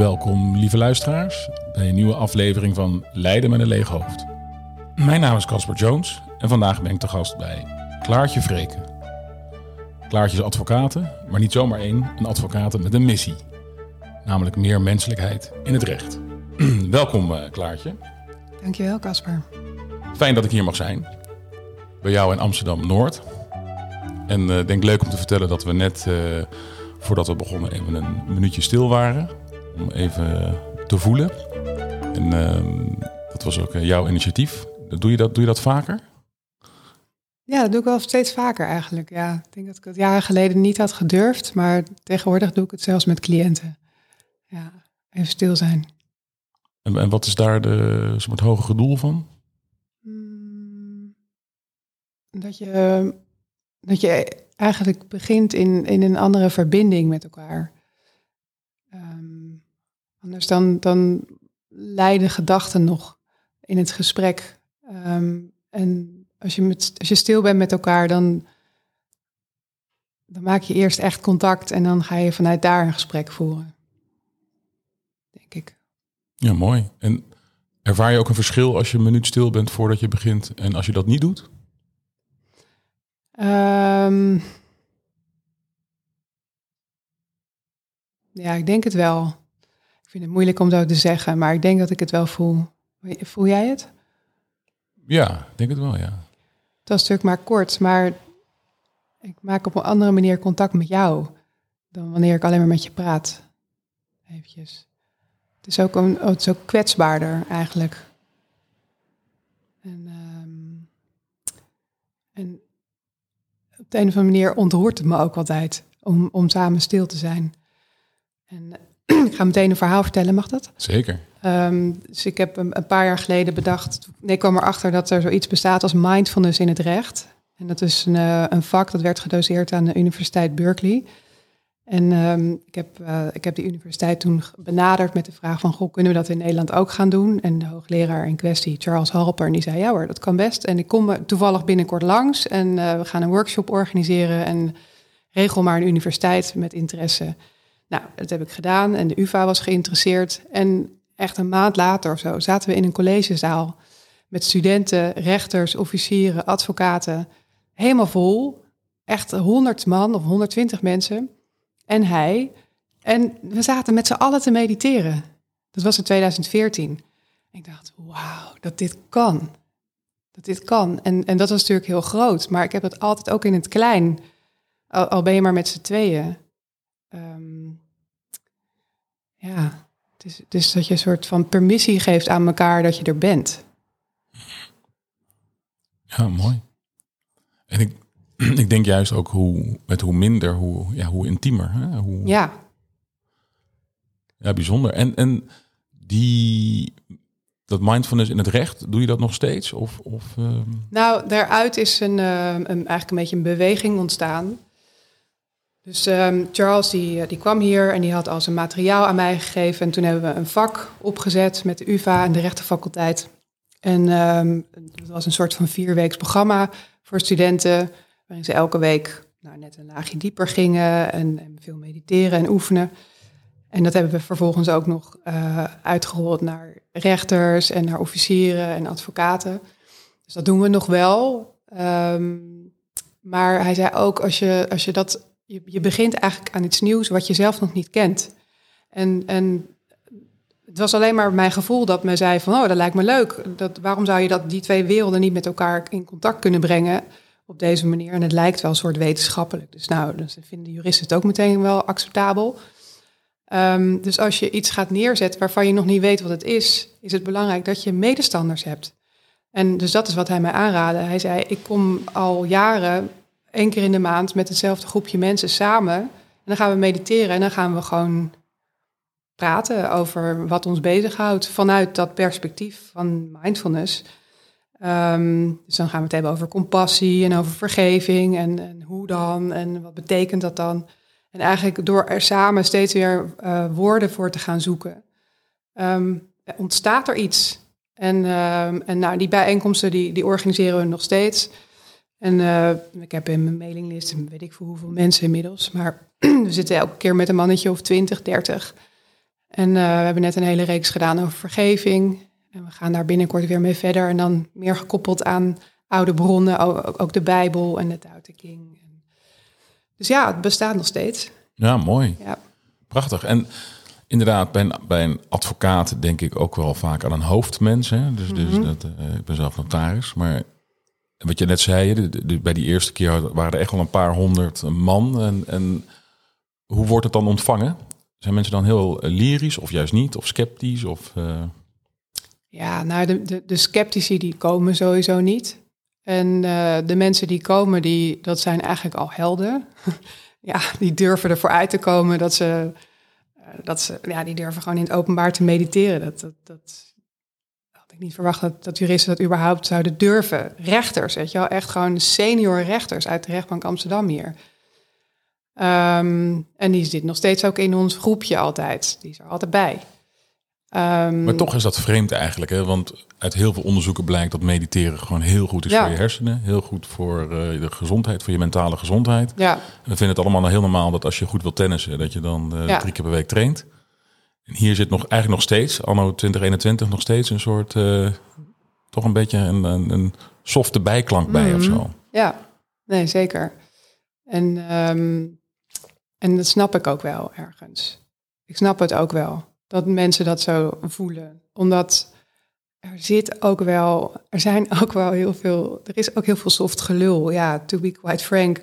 Welkom, lieve luisteraars, bij een nieuwe aflevering van Leiden met een leeg hoofd. Mijn naam is Casper Jones en vandaag ben ik te gast bij Klaartje Vreken. Klaartje is advocaten, maar niet zomaar één, een advocaat met een missie. Namelijk meer menselijkheid in het recht. Welkom, uh, Klaartje. Dankjewel, Casper. Fijn dat ik hier mag zijn. Bij jou in Amsterdam-Noord. En ik uh, denk leuk om te vertellen dat we net, uh, voordat we begonnen, even een minuutje stil waren. Om even te voelen. En dat was ook jouw initiatief. Doe je dat, doe je dat vaker? Ja, dat doe ik wel steeds vaker eigenlijk. Ja, ik denk dat ik het jaren geleden niet had gedurfd, maar tegenwoordig doe ik het zelfs met cliënten. Ja, even stil zijn. En, en wat is daar de, het hogere doel van? Hmm, dat je, dat je eigenlijk begint in, in een andere verbinding met elkaar. Anders dan, dan leiden gedachten nog in het gesprek. Um, en als je, met, als je stil bent met elkaar, dan, dan maak je eerst echt contact en dan ga je vanuit daar een gesprek voeren. Denk ik. Ja, mooi. En ervaar je ook een verschil als je een minuut stil bent voordat je begint en als je dat niet doet? Um, ja, ik denk het wel. Ik vind het moeilijk om zo te zeggen, maar ik denk dat ik het wel voel. Voel jij het? Ja, ik denk het wel, ja. Het was natuurlijk maar kort, maar ik maak op een andere manier contact met jou dan wanneer ik alleen maar met je praat. Eventjes. Het is ook een, oh, zo kwetsbaarder eigenlijk. En, um, en op de een of andere manier ontroert het me ook altijd om, om samen stil te zijn. En ik ga meteen een verhaal vertellen, mag dat? Zeker. Um, dus ik heb een, een, paar jaar geleden bedacht, nee, ik kwam erachter dat er zoiets bestaat als mindfulness in het recht. En dat is een, uh, een vak dat werd gedoseerd aan de Universiteit Berkeley. En um, ik, heb, uh, ik heb die universiteit toen benaderd met de vraag van, goh, kunnen we dat in Nederland ook gaan doen? En de hoogleraar in kwestie, Charles Halper, die zei, ja hoor, dat kan best. En ik kom toevallig binnenkort langs en uh, we gaan een workshop organiseren en regel maar een universiteit met interesse. Nou, dat heb ik gedaan en de UvA was geïnteresseerd. En echt een maand later of zo zaten we in een collegezaal met studenten, rechters, officieren, advocaten, helemaal vol. Echt 100 man of 120 mensen. En hij. En we zaten met z'n allen te mediteren. Dat was in 2014. Ik dacht, wauw, dat dit kan. Dat dit kan. En, en dat was natuurlijk heel groot. Maar ik heb het altijd ook in het klein. Al, ben je maar met z'n tweeën. Um, ja, dus, dus dat je een soort van permissie geeft aan elkaar dat je er bent. Ja, mooi. En ik, ik denk juist ook hoe, met hoe minder, hoe, ja, hoe intiemer. Hè? Hoe, ja. Ja, bijzonder. En, en die, dat mindfulness in het recht, doe je dat nog steeds? Of, of, uh... Nou, daaruit is een, uh, een, eigenlijk een beetje een beweging ontstaan. Dus um, Charles die, die kwam hier en die had al zijn materiaal aan mij gegeven. En toen hebben we een vak opgezet met de UvA en de rechtenfaculteit. En um, het was een soort van vierweeks programma voor studenten, waarin ze elke week nou, net een laagje dieper gingen en, veel mediteren en oefenen. En dat hebben we vervolgens ook nog uh, uitgerold naar rechters en naar officieren en advocaten. Dus dat doen we nog wel. Um, maar hij zei ook, als je, als je dat je, je begint eigenlijk aan iets nieuws wat je zelf nog niet kent. En, en het was alleen maar mijn gevoel dat me zei van, oh, dat lijkt me leuk. Dat, waarom zou je dat, die twee werelden niet met elkaar in contact kunnen brengen op deze manier? En het lijkt wel een soort wetenschappelijk. Dus nou, dus vinden juristen het ook meteen wel acceptabel. Um, dus als je iets gaat neerzetten waarvan je nog niet weet wat het is, is het belangrijk dat je medestanders hebt. En dus dat is wat hij mij aanraadde. Hij zei, ik kom al jaren één keer in de maand met hetzelfde groepje mensen samen. En dan gaan we mediteren en dan gaan we gewoon praten over wat ons bezighoudt vanuit dat perspectief van mindfulness. Um, dus dan gaan we het hebben over compassie en over vergeving en, en, hoe dan en wat betekent dat dan. En eigenlijk door er samen steeds weer uh, woorden voor te gaan zoeken, um, ontstaat er iets. En, um, en nou, die bijeenkomsten die, die organiseren we nog steeds. En uh, ik heb in mijn mailinglist, weet ik voor hoeveel mensen inmiddels, maar we zitten elke keer met een mannetje of 20, 30. En uh, we hebben net een hele reeks gedaan over vergeving. En we gaan daar binnenkort weer mee verder. En dan meer gekoppeld aan oude bronnen, ook, ook de Bijbel en de Tao Te King. Dus ja, het bestaat nog steeds. Ja, mooi. Ja. Prachtig. En inderdaad, bij een, bij een advocaat denk ik ook wel vaak aan een hoofdmens. Hè? Dus, dus mhm. dat, uh, ik ben zelf notaris. Maar wat je net zei, bij die eerste keer waren er echt wel een paar honderd man. En, en hoe wordt het dan ontvangen? Zijn mensen dan heel lyrisch of juist niet? Of sceptisch? Of, uh... Ja, nou, de, de, sceptici die komen sowieso niet. En uh, de mensen die komen, die, dat zijn eigenlijk al helden. ja, die durven ervoor uit te komen dat ze, dat ze, ja, die durven gewoon in het openbaar te mediteren. Dat, dat, dat niet verwacht dat, dat juristen dat überhaupt zouden durven. Rechters, weet je wel, echt gewoon senior rechters uit de rechtbank Amsterdam hier. Um, en die zit nog steeds ook in ons groepje altijd. Die is er altijd bij. Um, maar toch is dat vreemd eigenlijk, hè? want uit heel veel onderzoeken blijkt dat mediteren gewoon heel goed is voor je hersenen, heel goed voor uh, de gezondheid, voor je mentale gezondheid. Ja. En we vinden het allemaal nou heel normaal dat als je goed wilt tennissen, dat je dan uh, drie keer per week traint. En hier zit nog eigenlijk nog steeds, anno 2021, nog steeds een soort, uh, toch een beetje een, een, een softe bijklank bij of mhm. zo. Ja, nee, zeker. En, um, en dat snap ik ook wel ergens. Ik snap het ook wel dat mensen dat zo voelen. Omdat er zit ook wel, er zijn ook wel heel veel, er is ook heel veel soft gelul, ja, to be quite frank.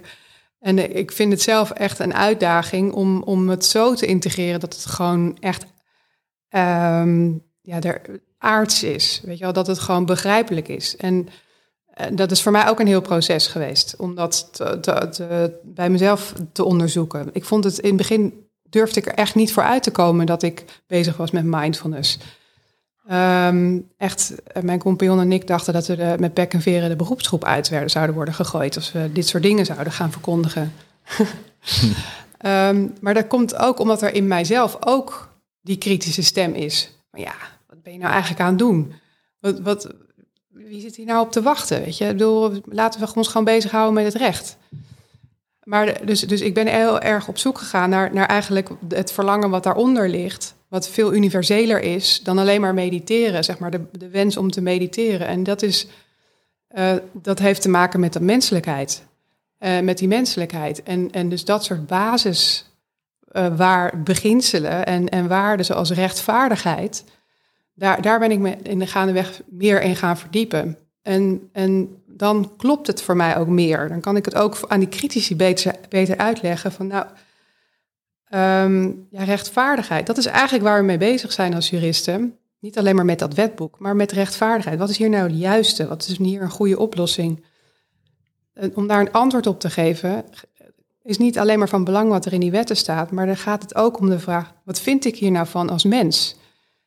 En ik vind het zelf echt een uitdaging om, om het zo te integreren dat het gewoon echt um, ja, er aards is. Weet je wel, dat het gewoon begrijpelijk is. En dat is voor mij ook een heel proces geweest om dat bij mezelf te onderzoeken. Ik vond het in het begin durfde ik er echt niet voor uit te komen dat ik bezig was met mindfulness. Um, echt, eh, mijn compagnon en ik dachten dat we met bek en veren de beroepsgroep uit werden, zouden worden gegooid als we dit soort dingen zouden gaan verkondigen. um, maar dat komt ook omdat er in mijzelf ook die kritische stem is. Maar ja, wat ben je nou eigenlijk aan het doen? Wat, wat, wie zit hier nou op te wachten? Weet je? Ik laten we ons gewoon bezighouden met het recht. Maar dus, dus ik ben heel erg op zoek gegaan naar, naar eigenlijk het verlangen wat daaronder ligt. Wat veel universeler is dan alleen maar mediteren, zeg maar de, de wens om te mediteren. En dat, is, uh, dat heeft te maken met de menselijkheid. Uh, met die menselijkheid. En, en dus dat soort basis uh, waar beginselen en, en waarden zoals rechtvaardigheid, daar, daar ben ik me in de gaandeweg meer in gaan verdiepen. En, en dan klopt het voor mij ook meer. Dan kan ik het ook aan die critici beter, beter uitleggen van nou, um, ja, rechtvaardigheid. Dat is eigenlijk waar we mee bezig zijn als juristen. Niet alleen maar met dat wetboek, maar met rechtvaardigheid. Wat is hier nou het juiste? Wat is hier een goede oplossing? Om daar een antwoord op te geven, is niet alleen maar van belang wat er in die wetten staat, maar dan gaat het ook om de vraag: wat vind ik hier nou van als mens?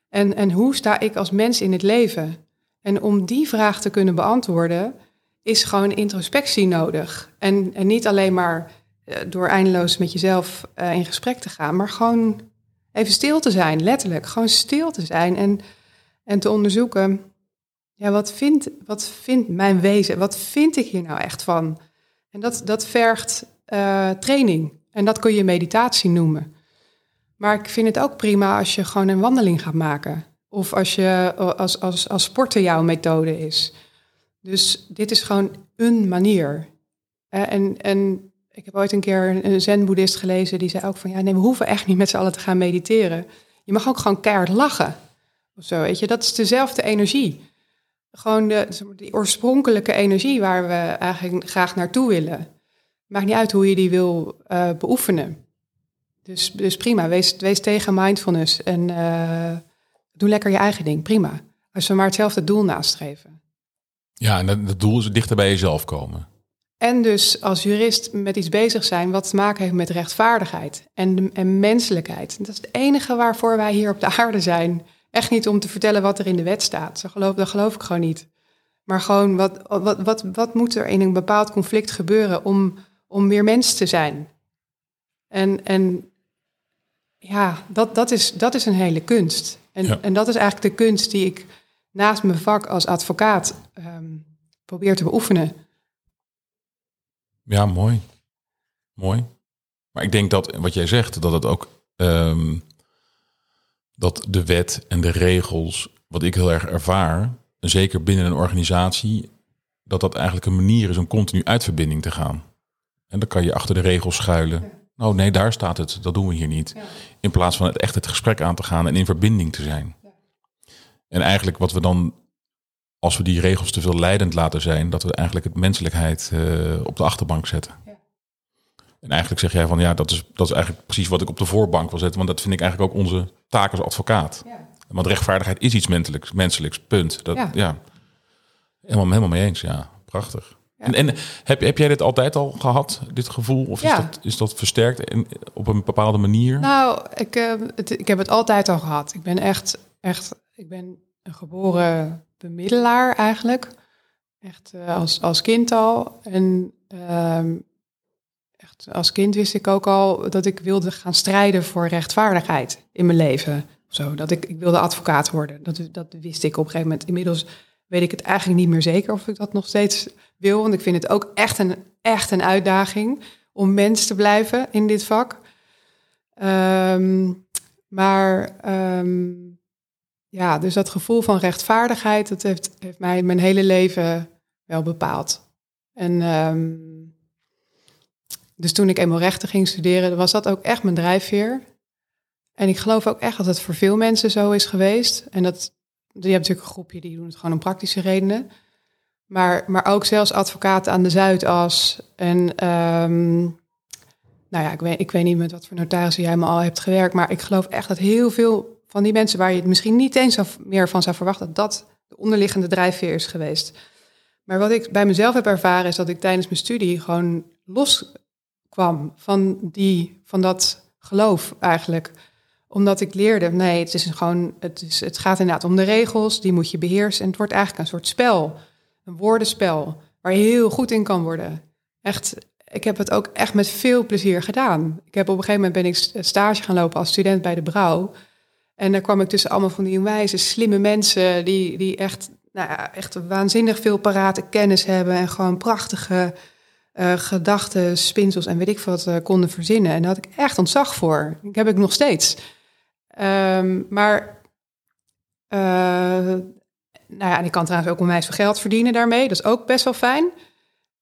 En, en hoe sta ik als mens in het leven? En om die vraag te kunnen beantwoorden, is gewoon introspectie nodig. En, en niet alleen maar uh, door eindeloos met jezelf uh, in gesprek te gaan, maar gewoon even stil te zijn, letterlijk. Gewoon stil te zijn en, en te onderzoeken, ja, wat vindt, wat vindt mijn wezen? Wat vind ik hier nou echt van? En dat, dat vergt uh, training. En dat kun je meditatie noemen. Maar ik vind het ook prima als je gewoon een wandeling gaat maken. Of als, je, als, als, als sporten jouw methode is. Dus dit is gewoon een manier. En, en ik heb ooit een keer een zen-boeddhist gelezen die zei ook van ja, nee, we hoeven echt niet met z'n allen te gaan mediteren. Je mag ook gewoon keihard lachen. Of zo, weet je, dat is dezelfde energie. Gewoon de, die oorspronkelijke energie waar we eigenlijk graag naartoe willen. Maakt niet uit hoe je die wil uh, beoefenen. Dus, dus prima, wees, wees tegen mindfulness en uh, doe lekker je eigen ding, prima. Als we maar hetzelfde doel nastreven. Ja, en het doel is dichter bij jezelf komen. En dus als jurist met iets bezig zijn wat te maken heeft met rechtvaardigheid en, en menselijkheid. Dat is het enige waarvoor wij hier op de aarde zijn. Echt niet om te vertellen wat er in de wet staat. Dat geloof, dat geloof ik gewoon niet. Maar gewoon, wat, wat, wat, wat moet er in een bepaald conflict gebeuren om, om weer mens te zijn? En, en ja, dat, dat, is, dat is een hele kunst. En, en dat is eigenlijk de kunst die ik naast mijn vak als advocaat um, probeer te beoefenen. Ja, mooi. Mooi. Maar ik denk dat wat jij zegt, dat het ook um, dat de wet en de regels, wat ik heel erg ervaar, zeker binnen een organisatie, dat dat eigenlijk een manier is om continu uit verbinding te gaan. En dan kan je achter de regels schuilen. Oh nee, daar staat het, dat doen we hier niet. In plaats van het echt het gesprek aan te gaan en in verbinding te zijn. En eigenlijk wat we dan, als we die regels te veel leidend laten zijn, dat we eigenlijk het menselijkheid uh, op de achterbank zetten. En eigenlijk zeg jij van ja, dat is, dat is eigenlijk precies wat ik op de voorbank wil zetten. Want dat vind ik eigenlijk ook onze taak als advocaat. Ja. Want rechtvaardigheid is iets menselijks, menselijks punt. Dat, ja. ja. Helemaal, helemaal mee eens, ja. Prachtig. En, en heb, heb jij dit altijd al gehad, dit gevoel? Of is, dat, is dat versterkt op een bepaalde manier? Nou, ik, uh, het, ik heb het altijd al gehad. Ik ben echt, echt ik ben een geboren bemiddelaar eigenlijk. Echt uh, als, als kind al. En uh, echt als kind wist ik ook al dat ik wilde gaan strijden voor rechtvaardigheid in mijn leven. Zo, dat ik, ik wilde advocaat worden. Dat, dat wist ik op een gegeven moment. Inmiddels weet ik het eigenlijk niet meer zeker of ik dat nog steeds wil. Want ik vind het ook echt een, echt een uitdaging om mens te blijven in dit vak. Um, maar um, ja, dus dat gevoel van rechtvaardigheid, dat heeft, heeft mij mijn hele leven wel bepaald. En um, dus toen ik eenmaal rechten ging studeren, was dat ook echt mijn drijfveer. En ik geloof ook echt dat het voor veel mensen zo is geweest. En dat, je hebt natuurlijk een groepje die doen het gewoon om praktische redenen. Maar, maar ook zelfs advocaten aan de Zuidas. En um, nou ja, ik weet, ik weet niet met wat voor notarissen jij me al hebt gewerkt. Maar ik geloof echt dat heel veel van die mensen waar je het misschien niet eens meer van zou verwachten, dat dat de onderliggende drijfveer is geweest. Maar wat ik bij mezelf heb ervaren is dat ik tijdens mijn studie gewoon los kwam van, die, van dat geloof eigenlijk. Omdat ik leerde, nee, het, is gewoon, het, is, het gaat inderdaad om de regels, die moet je beheersen. En het wordt eigenlijk een soort spel, een woordenspel, waar je heel goed in kan worden. Echt, ik heb het ook echt met veel plezier gedaan. Ik heb op een gegeven moment ben ik stage gaan lopen als student bij de Brouw. En daar kwam ik tussen allemaal van die wijze, slimme mensen die, die echt, nou ja, echt waanzinnig veel parate kennis hebben en gewoon prachtige uh, gedachten, spinsels en weet ik wat uh, konden verzinnen. En daar had ik echt ontzag voor. Dat heb ik nog steeds. Um, maar, uh, nou ja, en ik kan trouwens ook onwijs veel geld verdienen daarmee. Dat is ook best wel fijn.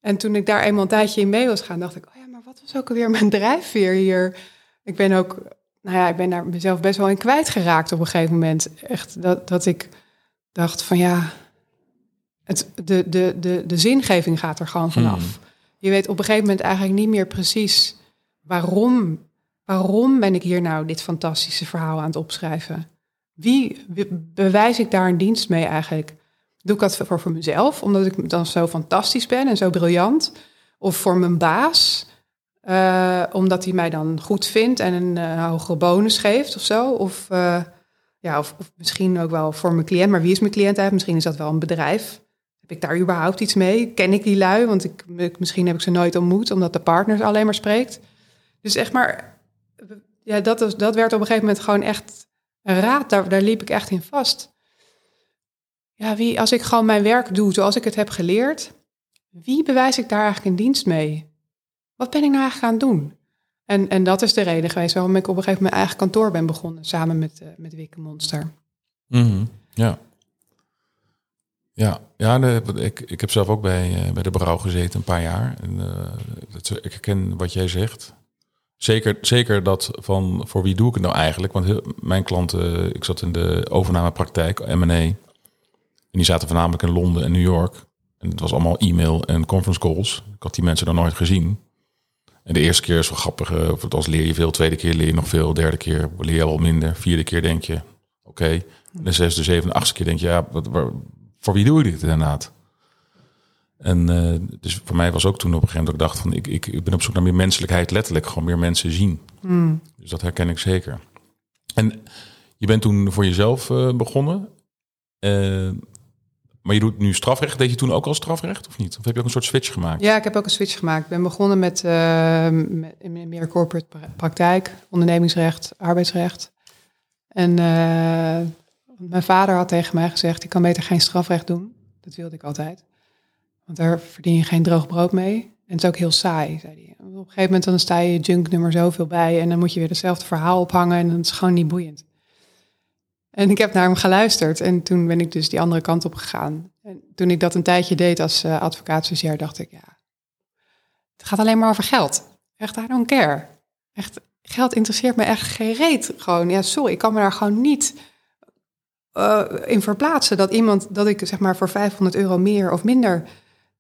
En toen ik daar eenmaal een tijdje in mee was gaan, dacht ik, oh ja, maar wat was ook alweer mijn drijfveer hier? Ik ben ook nou ja, ik ben daar mezelf best wel in kwijtgeraakt op een gegeven moment. Echt dat, dat ik dacht van ja, het, de, de, de, de zingeving gaat er gewoon vanaf. Hmm. Je weet op een gegeven moment eigenlijk niet meer precies waarom, waarom ben ik hier nou dit fantastische verhaal aan het opschrijven. Wie bewijs ik daar een dienst mee eigenlijk? Doe ik dat voor, voor mezelf, omdat ik dan zo fantastisch ben en zo briljant? Of voor mijn baas? Uh, omdat hij mij dan goed vindt en een uh, hogere bonus geeft of zo. Of, uh, ja, of, of, misschien ook wel voor mijn cliënt. Maar wie is mijn cliënt eigenlijk? Misschien is dat wel een bedrijf. Heb ik daar überhaupt iets mee? Ken ik die lui? Want ik, misschien heb ik ze nooit ontmoet, omdat de partner alleen maar spreekt. Dus echt maar, ja, dat, dat werd op een gegeven moment gewoon echt een raad. Daar, daar liep ik echt in vast. Ja, wie, als ik gewoon mijn werk doe zoals ik het heb geleerd, wie bewijs ik daar eigenlijk een dienst mee? wat ben ik nou eigenlijk aan het doen? En, en dat is de reden geweest waarom ik op een gegeven moment mijn eigen kantoor ben begonnen, samen met, uh, met Wikke Monster. Mm Ja. Ja, ja ik, ik heb zelf ook bij, uh, bij de brouw gezeten een paar jaar. En, uh, dat, ik herken wat jij zegt. Zeker, zeker dat van voor wie doe ik het nou eigenlijk? Want heel, mijn klanten, ik zat in de overnamepraktijk, M&A. En die zaten voornamelijk in Londen en New York. En het was allemaal e-mail en conference calls. Ik had die mensen dan nooit gezien. En de eerste keer is wel grappig, uh, als leer je veel, tweede keer leer je nog veel, derde keer leer je wel minder, vierde keer denk je, oké. De zesde, zevende, achtste keer denk je, ja, wat, voor wie doe je dit inderdaad? En uh, dus voor mij was ook toen op een gegeven moment dat ik dacht van, ik, ik, ik ben op zoek naar meer menselijkheid, letterlijk, gewoon meer mensen zien. Hmm. Dus dat herken ik zeker. En je bent toen voor jezelf uh, begonnen. Maar je doet nu strafrecht. Deed je toen ook al strafrecht of niet? Of heb je ook een soort switch gemaakt? Ja, ik heb ook een switch gemaakt. Ik ben begonnen met, met in meer corporate praktijk, ondernemingsrecht, arbeidsrecht. En mijn vader had tegen mij gezegd, ik kan beter geen strafrecht doen. Dat wilde ik altijd. Want daar verdien je geen droog brood mee. En het is ook heel saai, zei hij. Op een gegeven moment dan sta je junk nummer zoveel bij en dan moet je weer hetzelfde verhaal ophangen en dan is het gewoon niet boeiend. En ik heb naar hem geluisterd en toen ben ik dus die andere kant op gegaan. En toen ik dat een tijdje deed als uh, dacht ik, ja, het gaat alleen maar over geld. Echt, I don't care. Echt, geld interesseert me echt geen reet. Gewoon, ja, sorry, ik kan me daar gewoon niet uh, in verplaatsen. Dat iemand, dat ik zeg maar voor 500 euro meer of minder,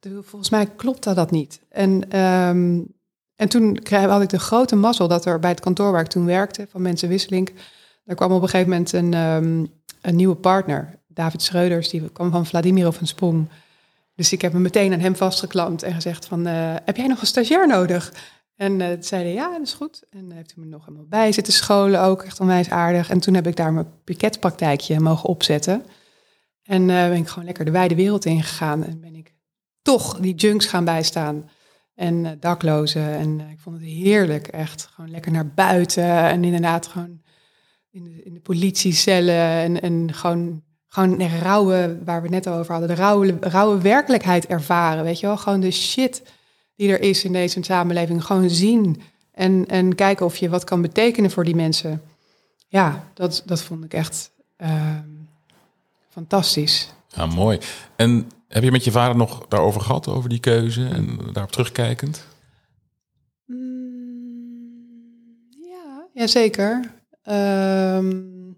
volgens mij klopt dat, niet. En, um, en toen had ik de grote mazzel dat er bij het kantoor waar ik toen werkte, van Mensen Wisseling, daar kwam op een gegeven moment een, um, een nieuwe partner, David Schreuders, die kwam van Vladimir van Sprong. Dus ik heb me meteen aan hem vastgeklampt en gezegd van, uh, heb jij nog een stagiair nodig? En uh, zei hij, ja, dat is goed. En heeft hij me nog helemaal bij zitten scholen ook, echt onwijs aardig. En toen heb ik daar mijn piketpraktijkje mogen opzetten. En ben ik gewoon lekker de wijde wereld ingegaan. En ben ik toch die junks gaan bijstaan. En uh, daklozen. En ik vond het heerlijk, echt. Gewoon lekker naar buiten. En inderdaad gewoon in de, in de politiecellen. En, en gewoon, gewoon de rauwe, waar we het net over hadden, de rauwe, rauwe werkelijkheid ervaren. Weet je wel, gewoon de shit die er is in deze samenleving. Gewoon zien en, en kijken of je wat kan betekenen voor die mensen. Ja, dat, dat vond ik echt uh, fantastisch. Ja, mooi. En heb je met je vader nog daarover gehad, over die keuze en daarop terugkijkend? Mm, ja, ja, zeker. Um,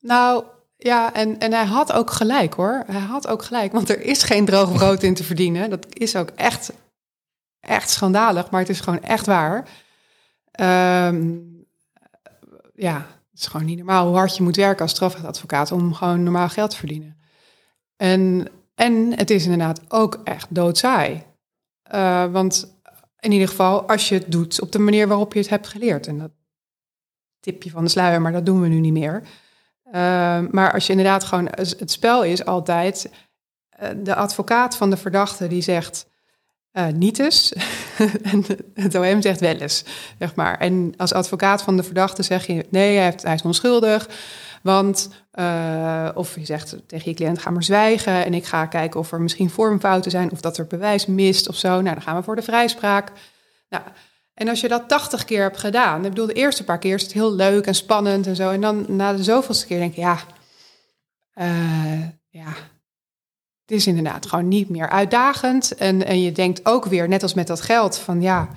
nou, ja, en, en hij had ook gelijk hoor. Hij had ook gelijk, want er is geen droog brood in te verdienen. Dat is ook echt, echt schandalig, maar het is gewoon echt waar. Um, ja, het is gewoon niet normaal hoe hard je moet werken als strafrechtadvocaat om gewoon normaal geld te verdienen. En, en het is inderdaad ook echt doodzaai. Uh, want in ieder geval als je het doet op de manier waarop je het hebt geleerd. En dat tipje van de sluier, maar dat doen we nu niet meer. Ehm, maar als je inderdaad gewoon, het spel is altijd, uh, de advocaat van de verdachte die zegt niet eens, en het OM zegt wel eens, zeg maar. En als advocaat van de verdachte zeg je, nee, hij, heeft, hij is onschuldig, want, uh, of je zegt tegen je cliënt, ga maar zwijgen en ik ga kijken of er misschien vormfouten zijn of dat er bewijs mist of zo. Nou, dan gaan we voor de vrijspraak. Nou, en als je dat 80 keer hebt gedaan, ik bedoel, de eerste paar keer is het heel leuk en spannend en zo. En dan na de zoveelste keer denk je, ja, uh, ja, het is inderdaad gewoon niet meer uitdagend. En, en je denkt ook weer, net als met dat geld, van ja,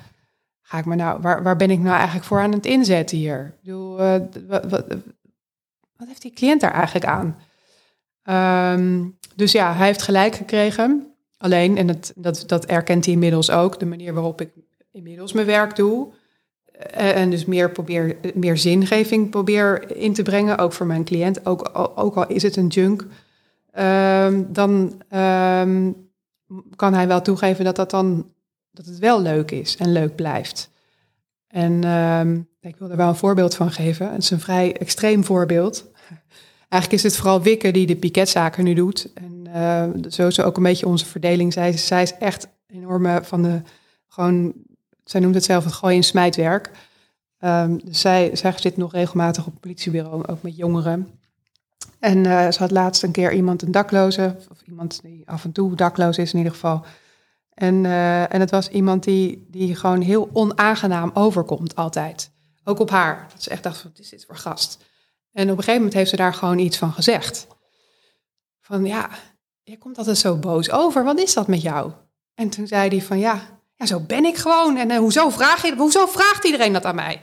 ga ik me nou, waar, waar ben ik nou eigenlijk voor aan het inzetten hier? Ik uh, wat, wat, heeft die cliënt daar eigenlijk aan? Um, dus ja, hij heeft gelijk gekregen. Alleen, en dat, dat, dat erkent hij inmiddels ook, de manier waarop ik inmiddels mijn werk doe. Eh, en dus meer, probeer, meer zingeving probeer in te brengen, ook voor mijn cliënt, ook, ook al is het een junk. Um, dan um, kan hij wel toegeven dat, dat, dan, dat het wel leuk is en leuk blijft. En um, ik wil er wel een voorbeeld van geven. Het is een vrij extreem voorbeeld. Eigenlijk is het vooral Wikke die de piketzaken nu doet. En uh, zo is ook een beetje onze verdeling. Zij, zij is echt enorme van de gewoon zij noemt het zelf het gooien in smijtwerk. Dus zij, zij zit nog regelmatig op het politiebureau, ook met jongeren. En uh, ze had laatst een keer iemand, een dakloze, of iemand die af en toe dakloos is in ieder geval. En, uh, en het was iemand die, die gewoon heel onaangenaam overkomt altijd. Ook op haar. Dat ze echt dacht, wat is dit voor gast? En op een gegeven moment heeft ze daar gewoon iets van gezegd. Van ja, je komt altijd zo boos over. Wat is dat met jou? En toen zei hij van ja, ja, zo ben ik gewoon. En uh, hoezo, vraag je, hoezo vraagt iedereen dat aan mij?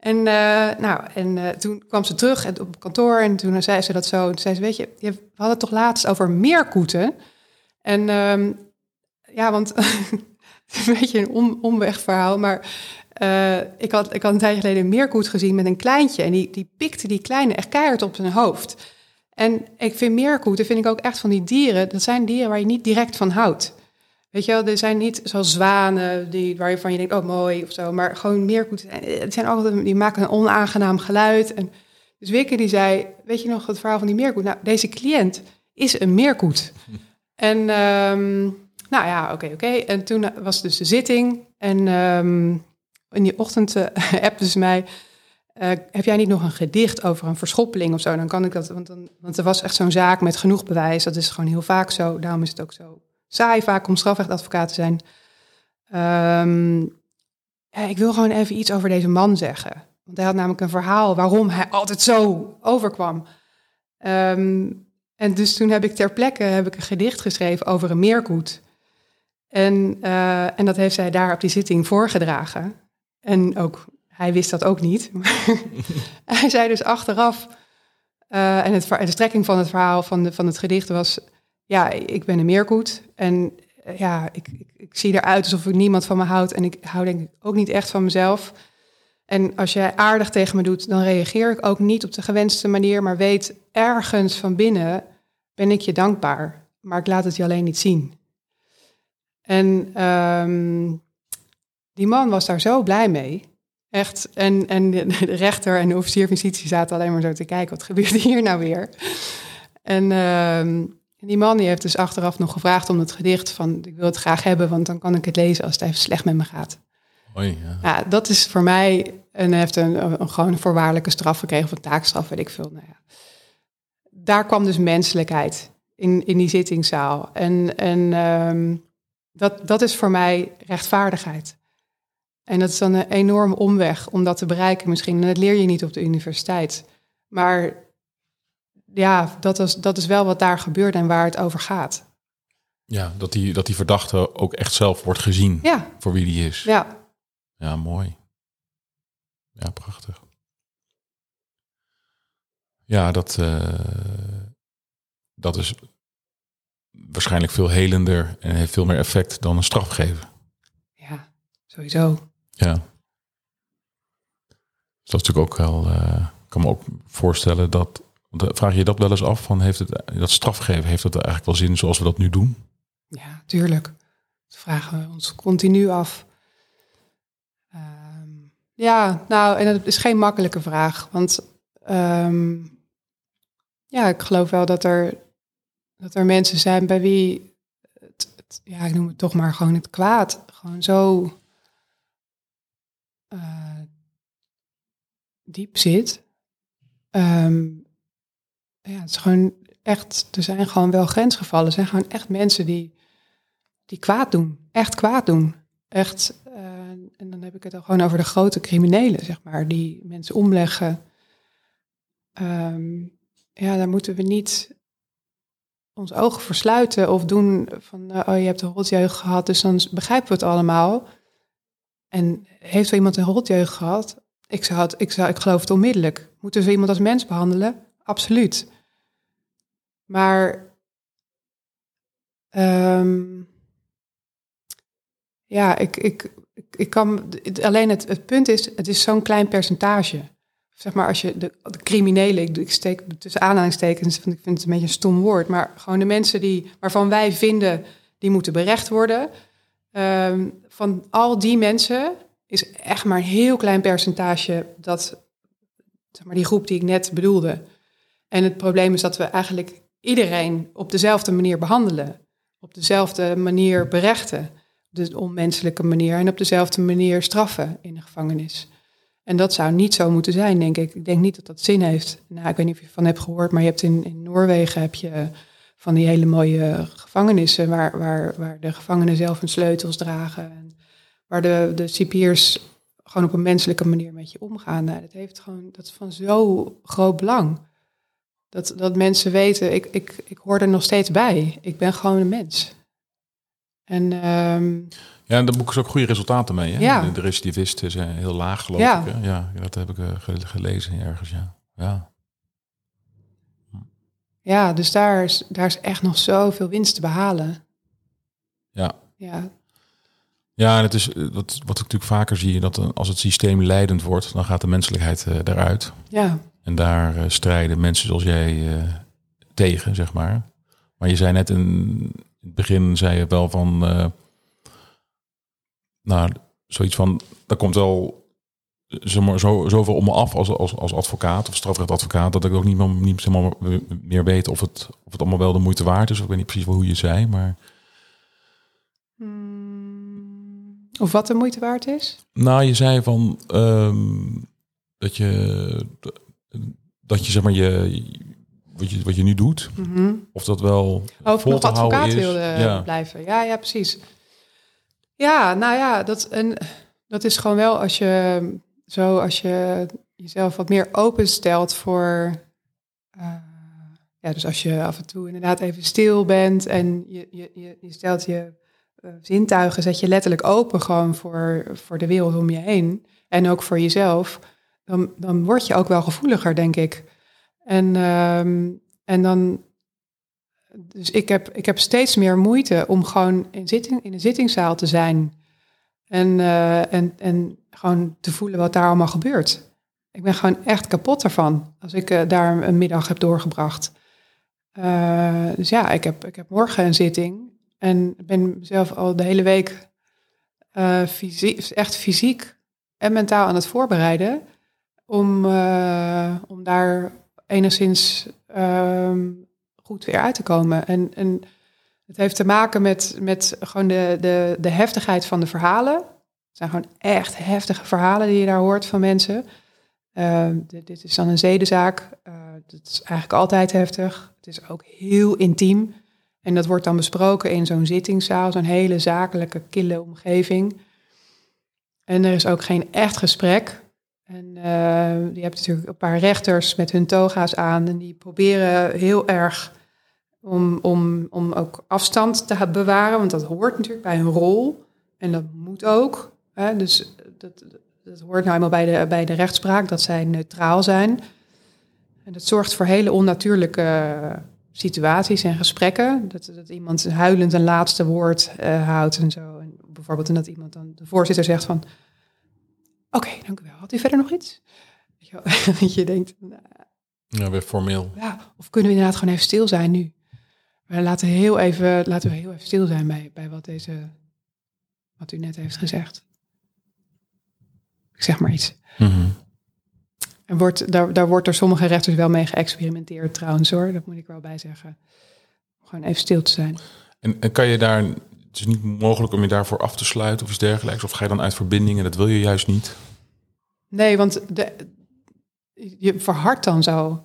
En, uh, nou, en uh, toen kwam ze terug en, op kantoor en toen zei ze dat zo. Toen zei ze, weet je, we hadden het toch laatst over meerkoeten. En um, ja, want een beetje een om, omwegverhaal, maar ik, had, ik had een tijdje geleden een meerkoet gezien met een kleintje. En die, die pikte die kleine echt keihard op zijn hoofd. En ik vind meerkoeten, vind ik ook echt van die dieren, dat zijn dieren waar je niet direct van houdt. Weet je wel, er zijn niet zoals zwanen die, waarvan je denkt, oh mooi of zo, maar gewoon meerkoeten. Het zijn altijd, die maken een onaangenaam geluid. En dus Wikke die zei, weet je nog het verhaal van die meerkoet? Nou, deze cliënt is een meerkoet. En um, nou ja, oké, oké. En toen was dus de zitting en um, in die ochtend uh, appte ze mij, uh, heb jij niet nog een gedicht over een verschoppeling of zo? Dan kan ik dat, want, dan, want er was echt zo'n zaak met genoeg bewijs. Dat is gewoon heel vaak zo, daarom is het ook zo saai vaak om strafrechtadvocaat te zijn. Um, ja, ik wil gewoon even iets over deze man zeggen. Want hij had namelijk een verhaal waarom hij altijd zo overkwam. Ehm, en dus toen heb ik ter plekke heb ik een gedicht geschreven over een meerkoet. En, uh, en dat heeft zij daar op die zitting voorgedragen. En ook, hij wist dat ook niet. hij zei dus achteraf, uh, en het, de strekking van het verhaal van, de, van het gedicht was... Ja, ik ben een meerkoet en uh, ja, ik, ik, ik, zie eruit alsof ik niemand van me houdt. En ik hou denk ik ook niet echt van mezelf. En als jij aardig tegen me doet, dan reageer ik ook niet op de gewenste manier... maar weet ergens van binnen ben ik je dankbaar. Maar ik laat het je alleen niet zien. En um, die man was daar zo blij mee. Echt. En, en de rechter en de officier van justitie zaten alleen maar zo te kijken. Wat gebeurt hier nou weer? En um, die man die heeft dus achteraf nog gevraagd om het gedicht van... ik wil het graag hebben, want dan kan ik het lezen als het even slecht met me gaat. Ja. ja. dat is voor mij... En heeft een, een, gewoon een voorwaardelijke straf gekregen, of een taakstraf, weet ik veel. Nou ja. Daar kwam dus menselijkheid in, in die zittingszaal. En, en um, dat, dat is voor mij rechtvaardigheid. En dat is dan een enorme omweg om dat te bereiken misschien. En dat leer je niet op de universiteit. Maar ja, dat is, dat is wel wat daar gebeurt en waar het over gaat. Ja, dat die, dat die verdachte ook echt zelf wordt gezien ja. voor wie die is. Ja. Ja, mooi. Ja, prachtig. Ja, dat, uh, dat is waarschijnlijk veel helender en heeft veel meer effect dan een straf geven. Ja, sowieso. Ja. Dus dat is natuurlijk ook wel. Uh, ik kan me ook voorstellen dat. Vraag je dat wel eens af? Van heeft het, dat strafgeven, heeft dat eigenlijk wel zin zoals we dat nu doen? Ja, tuurlijk. Dat vragen we ons continu af. Um, ja, nou, en dat is geen makkelijke vraag. Want um, ja, ik geloof wel dat er dat er mensen zijn bij wie, het, ja, ik noem het toch maar gewoon het kwaad, gewoon zo uh, diep zit. Um, ja, het is gewoon echt, er zijn gewoon wel grensgevallen. Er zijn gewoon echt mensen die, die kwaad doen, echt kwaad doen. Echt, uh, en dan heb ik het al gewoon over de grote criminelen, zeg maar, die mensen omleggen. Um, ja, daar moeten we niet ons ogen versluiten of doen van, uh, oh je hebt een rotjeugd gehad, dus dan begrijpen we het allemaal. En heeft er iemand een rotjeugd gehad? Ik, zou ik, zou, ik geloof het onmiddellijk. Moeten we iemand als mens behandelen? Absoluut. Maar um, ja, ik, ik, ik, kan. Alleen het, het punt is, het is zo'n klein percentage zeg maar, als je de, criminelen, ik, steek tussen aanhalingstekens, ik vind het een beetje een stom woord, maar gewoon de mensen die, waarvan wij vinden, die moeten berecht worden. Um, van al die mensen is echt maar een heel klein percentage dat, zeg maar, die groep die ik net bedoelde. En het probleem is dat we eigenlijk iedereen op dezelfde manier behandelen, op dezelfde manier berechten, de onmenselijke manier en op dezelfde manier straffen in de gevangenis. En dat zou niet zo moeten zijn, denk ik. Ik denk niet dat dat zin heeft. Nou, ik weet niet of je van hebt gehoord, maar je hebt in, in Noorwegen heb je van die hele mooie gevangenissen waar, waar, waar de gevangenen zelf hun sleutels dragen. En waar de, de cipiers gewoon op een menselijke manier met je omgaan. Nou, dat, heeft gewoon, dat is van zo groot belang. Dat, dat mensen weten, ik, ik, ik hoor er nog steeds bij. Ik ben gewoon een mens. En um, ja, en daar boeken ze ook goede resultaten mee. Hè? Ja. De, recidivisten zijn heel laag, geloof Ja. ik. Hè? Ja, dat heb ik uh, gelezen ergens, ja. Ja, ja, dus daar is, daar is echt nog zoveel winst te behalen. ja. Ja, Ja, en het is eh, wat, wat ik natuurlijk vaker zie, dat eh, als het systeem leidend wordt, dan gaat de menselijkheid uh, eruit. ja, En daar uh, strijden mensen zoals jij uh, tegen, zeg maar. Maar je zei net in, in het begin, zei je wel van, uh, nou, zoiets van, daar komt wel zo, zo, zoveel om me af als, als, als advocaat of strafrechtadvocaat, dat ik ook niet, meer, niet helemaal meer weet of het, of het allemaal wel de moeite waard is. Ik weet niet precies hoe je zei, maar... Of wat de moeite waard is? Nou, je zei van um, dat je dat je zeg maar je wat je, wat je nu doet, Mm -hmm. of dat wel of vol nog te houden advocaat is. wilde ja. blijven. Ja, ja, precies. Ja, nou ja, dat, en, dat is gewoon wel als je zo als je jezelf wat meer openstelt voor. eh, ja, dus als je af en toe inderdaad even stil bent en je, je, je, je stelt je eh, zintuigen, zet je letterlijk open gewoon voor, voor de wereld om je heen. En ook voor jezelf. Dan, dan word je ook wel gevoeliger, denk ik. En, ehm, en dan. Dus ik heb, ik heb steeds meer moeite om gewoon in, zitting, in een zittingszaal te zijn. En, eh, en, en gewoon te voelen wat daar allemaal gebeurt. Ik ben gewoon echt kapot ervan als ik eh, daar een middag heb doorgebracht. Eh, dus ja, ik heb, ik heb morgen een zitting. En ben mezelf al de hele week fysiek, echt fysiek en mentaal aan het voorbereiden. Om, eh, om daar enigszins ehm, goed weer uit te komen. En, en het heeft te maken met, met gewoon de, de, de heftigheid van de verhalen. Het zijn gewoon echt heftige verhalen die je daar hoort van mensen. Ehm, dit, dit is dan een zedenzaak. Uh, dat is eigenlijk altijd heftig. Het is ook heel intiem. En dat wordt dan besproken in zo'n zittingszaal, zo'n hele zakelijke, kille omgeving. En er is ook geen echt gesprek. En uh, je hebt natuurlijk een paar rechters met hun toga's aan. En die proberen heel erg om, om, om ook afstand te bewaren. Want dat hoort natuurlijk bij hun rol. En dat moet ook. Hè? Dus dat, dat hoort nou eenmaal bij de, bij de rechtspraak, dat zij neutraal zijn. En dat zorgt voor hele onnatuurlijke situaties en gesprekken. Dat, dat iemand huilend een laatste woord uh, houdt en zo. En bijvoorbeeld en dat iemand dan, de voorzitter zegt van... Oké, okay, dank u wel. Had u verder nog iets? Dat je denkt... Nou, ja, weer formeel. Ja, of kunnen we inderdaad gewoon even stil zijn nu? Maar laten, heel even, laten we heel even stil zijn bij, bij wat, deze, wat u net heeft gezegd. Ik zeg maar iets. Mm -hmm. En wordt, daar, daar wordt door sommige rechters wel mee geëxperimenteerd trouwens hoor. Dat moet ik wel bij zeggen. Gewoon even stil te zijn. En, en kan je daar... Het is niet mogelijk om je daarvoor af te sluiten of iets dergelijks? Of ga je dan uit verbinding en dat wil je juist niet? Nee, want de, je verhardt dan zo.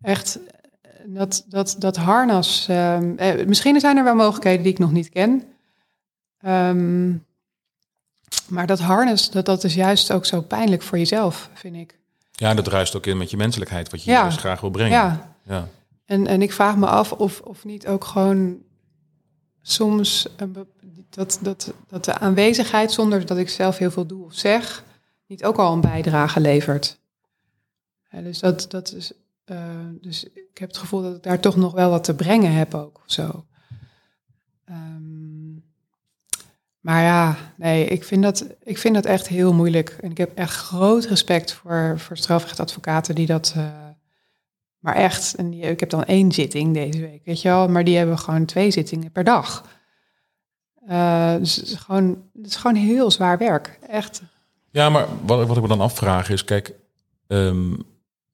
Echt, dat, dat, dat harnas... Um, eh, misschien zijn er wel mogelijkheden die ik nog niet ken. Um, maar dat harnas, dat, dat is juist ook zo pijnlijk voor jezelf, vind ik. Ja, dat ruist ook in met je menselijkheid, wat je ja. dus graag wil brengen. Ja. ja. En, en ik vraag me af of, of niet ook gewoon soms een, dat, dat, dat de aanwezigheid, zonder dat ik zelf heel veel doe of zeg, niet ook al een bijdrage levert. Dus dat, dat is. Uh, dus ik heb het gevoel dat ik daar toch nog wel wat te brengen heb ook. Zo. Um, maar ja, nee, ik vind, dat, ik vind dat echt heel moeilijk. En ik heb echt groot respect voor, voor strafrechtadvocaten die dat. Uh, maar echt, en die, ik heb dan één zitting deze week, weet je wel, maar die hebben gewoon twee zittingen per dag. Uh, dus het is, gewoon, het is gewoon heel zwaar werk, echt. Ja, maar wat, wat ik me dan afvraag is, kijk, um,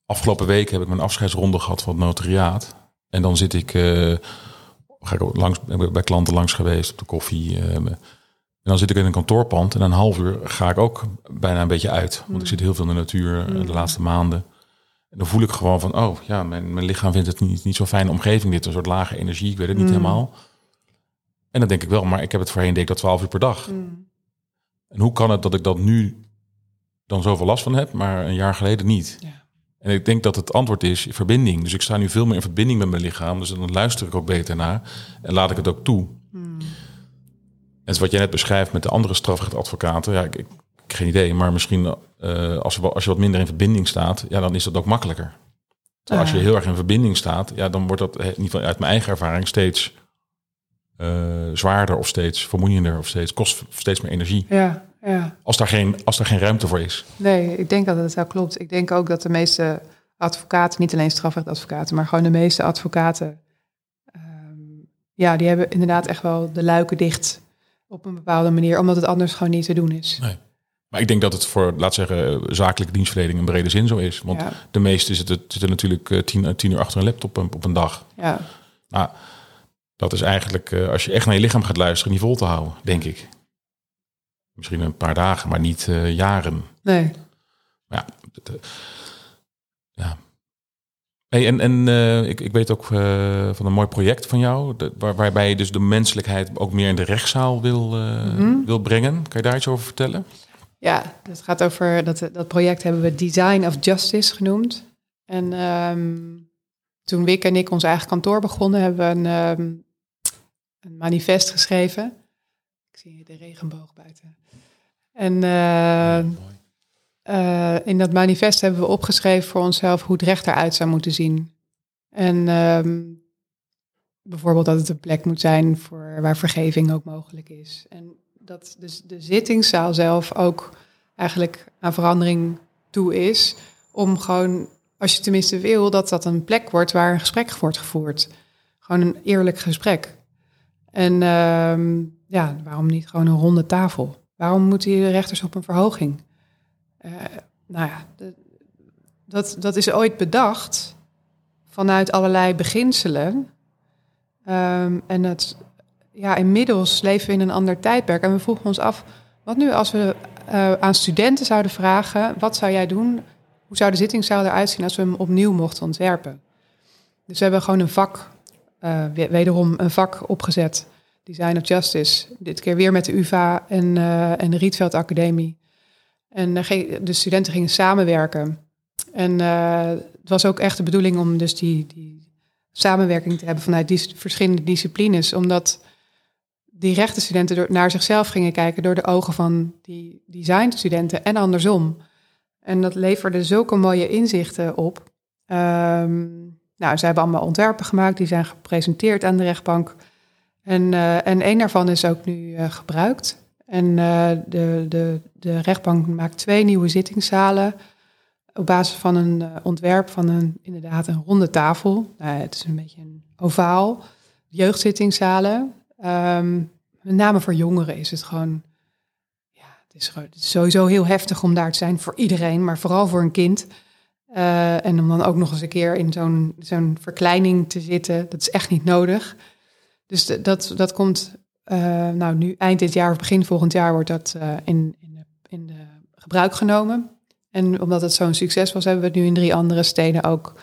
afgelopen week heb ik mijn afscheidsronde gehad van het notariaat. En dan zit ik, uh, ga ik langs, bij klanten langs geweest op de koffie. Uh, en dan zit ik in een kantoorpand en een half uur ga ik ook bijna een beetje uit. Want ik zit heel veel in de natuur de laatste maanden. En dan voel ik gewoon van, oh ja, mijn, mijn lichaam vindt het niet, niet zo'n fijne omgeving. Dit een soort lage energie, ik weet het niet mm. helemaal. En dan denk ik wel, maar ik heb het voorheen deed ik dat 12 uur per dag. Mm. En hoe kan het dat ik dat nu dan zoveel last van heb, maar een jaar geleden niet? Ja. En ik denk dat het antwoord is verbinding. Dus ik sta nu veel meer in verbinding met mijn lichaam. Dus dan luister ik ook beter naar en laat ik het ook toe. Mm. En wat jij net beschrijft met de andere strafrechtadvocaten, ja, ik, ik, geen idee, maar misschien uh, als, je, als je wat minder in verbinding staat, ja, dan is dat ook makkelijker. Terwijl als je heel erg in verbinding staat, ja, dan wordt dat in ieder geval uit mijn eigen ervaring steeds uh, zwaarder of steeds vermoeiender of steeds kost steeds meer energie. Ja, ja. Als daar geen, als daar geen ruimte voor is. Nee, ik denk dat het wel klopt. Ik denk ook dat de meeste advocaten, niet alleen strafrechtadvocaten, maar gewoon de meeste advocaten, um, ja, die hebben inderdaad echt wel de luiken dicht op een bepaalde manier, omdat het anders gewoon niet te doen is. Nee. Maar ik denk dat het voor, laat zeggen, zakelijke dienstverlening in brede zin zo is. Want Ja. de meeste zitten, zitten natuurlijk eh, tien, tien uur achter een laptop op, een dag. Ja, Nou, dat is eigenlijk, eh, als je echt naar je lichaam gaat luisteren, niet vol te houden, denk ik. Misschien een paar dagen, maar niet eh, jaren. nee. Ja, eh, ja. Hey, en en eh, ik, ik weet ook eh, van een mooi project van jou, de- waar, waarbij je dus de menselijkheid ook meer in de rechtszaal wil, eh, Mhm. wil brengen. Kan je daar iets over vertellen? Ja, het gaat over dat, dat project hebben we Design of Justice genoemd. En ehm, toen Wick en ik ons eigen kantoor begonnen, hebben we een, ehm, een manifest geschreven. Ik zie de regenboog buiten. En uh, uh, in dat manifest hebben we opgeschreven voor onszelf hoe het recht eruit zou moeten zien. En um, bijvoorbeeld dat het een plek moet zijn voor, waar vergeving ook mogelijk is. En dat dus de zittingszaal zelf ook eigenlijk aan verandering toe is. Om gewoon, als je tenminste wil, dat dat een plek wordt waar een gesprek wordt gevoerd. Gewoon een eerlijk gesprek. En uh, ja, waarom niet gewoon een ronde tafel? Waarom moeten de rechters op een verhoging? Uh, nou ja, dat, dat is ooit bedacht vanuit allerlei beginselen. Um, en het, ja, inmiddels leven we in een ander tijdperk. En we vroegen ons af, wat nu als we uh, aan studenten zouden vragen, wat zou jij doen? Hoe zou de zittingszaal eruit zien als we hem opnieuw mochten ontwerpen? Dus we hebben gewoon een vak, uh, wederom een vak opgezet, Design of Justice. Dit keer weer met de UvA en, uh, en de Rietveld Academie. En de studenten gingen samenwerken. En het was ook echt de bedoeling om dus die, die samenwerking te hebben vanuit die verschillende disciplines, omdat die rechtenstudenten naar zichzelf gingen kijken door de ogen van die designstudenten en andersom. En dat leverde zulke mooie inzichten op. Um, nou, ze hebben allemaal ontwerpen gemaakt, die zijn gepresenteerd aan de rechtbank. En, uh, en een daarvan is ook nu uh, gebruikt. En uh, de, de, de rechtbank maakt twee nieuwe zittingszalen op basis van een ontwerp van een, inderdaad een ronde tafel. Nou, het is een beetje een ovaal. Jeugdzittingszalen. Um, met name voor jongeren is het gewoon, ja, het is, sowieso heel heftig om daar te zijn voor iedereen, maar vooral voor een kind. Uh, en om dan ook nog eens een keer in zo'n verkleining te zitten, dat is echt niet nodig. Dus dat, dat komt, uh, nou nu eind dit jaar of begin volgend jaar wordt dat uh, in, in, in gebruik genomen. En omdat het zo'n succes was, hebben we het nu in drie andere steden ook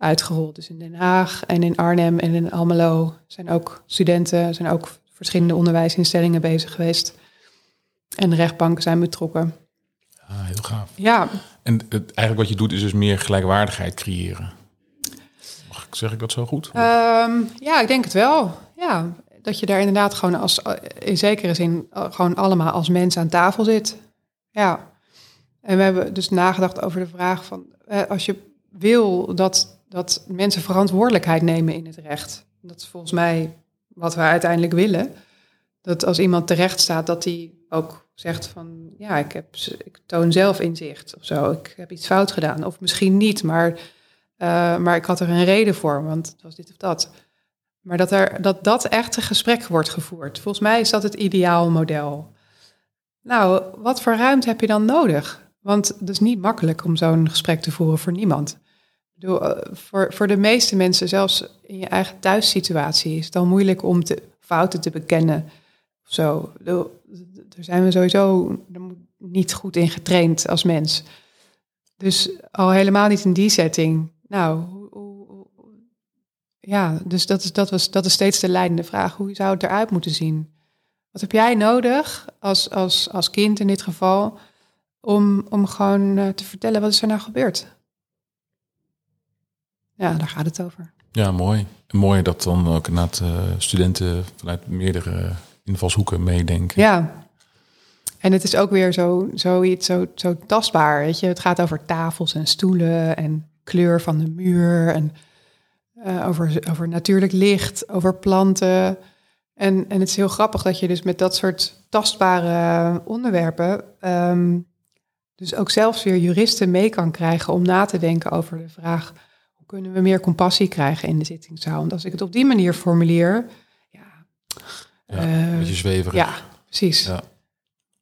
uitgerold. Dus in Den Haag en in Arnhem en in Almelo zijn ook studenten, zijn ook verschillende onderwijsinstellingen bezig geweest. En de rechtbanken zijn betrokken. Ah, heel gaaf. Ja. En het, eigenlijk wat je doet is dus meer gelijkwaardigheid creëren. Mag ik, zeg ik dat zo goed? Um, ja, ik denk het wel. Ja, dat je daar inderdaad gewoon als, in zekere zin, gewoon allemaal als mens aan tafel zit. Ja. En we hebben dus nagedacht over de vraag van, eh, als je wil dat, dat mensen verantwoordelijkheid nemen in het recht. Dat is volgens mij wat we uiteindelijk willen. Dat als iemand terecht staat, dat hij ook zegt van ja, ik, heb, ik toon zelf inzicht of zo. Ik heb iets fout gedaan. Of misschien niet, maar, uh, maar ik had er een reden voor, want het was dit of dat. Maar dat, er, dat dat echt een gesprek wordt gevoerd. Volgens mij is dat het ideaal model. Nou, wat voor ruimte heb je dan nodig? Want het is niet makkelijk om zo'n gesprek te voeren voor niemand. Eh, voor, voor de meeste mensen, zelfs in je eigen thuissituatie, is het dan moeilijk om te, fouten te bekennen. Zo. Daar zijn we sowieso niet goed in getraind als mens. Dus al helemaal niet in die setting. Nou, ja, dus dat is, dat, was, dat is steeds de leidende vraag. Hoe zou het eruit moeten zien? Wat heb jij nodig als, als, als kind in dit geval om, om gewoon eh, te vertellen wat is er nou gebeurd? Ja, daar gaat het over. Ja, mooi. En mooi dat dan ook inderdaad uh, studenten vanuit meerdere invalshoeken meedenken. Ja. En het is ook weer zo, zoiets zo, zo tastbaar. Weet je? Het gaat over tafels en stoelen en kleur van de muur. En uh, over, over natuurlijk licht, over planten. En, en het is heel grappig dat je dus met dat soort tastbare onderwerpen. Um, dus ook zelfs weer juristen mee kan krijgen om na te denken over de vraag kunnen we meer compassie krijgen in de zittingszaal. Want als ik het op die manier formuleer, ja... Ja, uh, beetje zweverig. Ja, precies. Ja.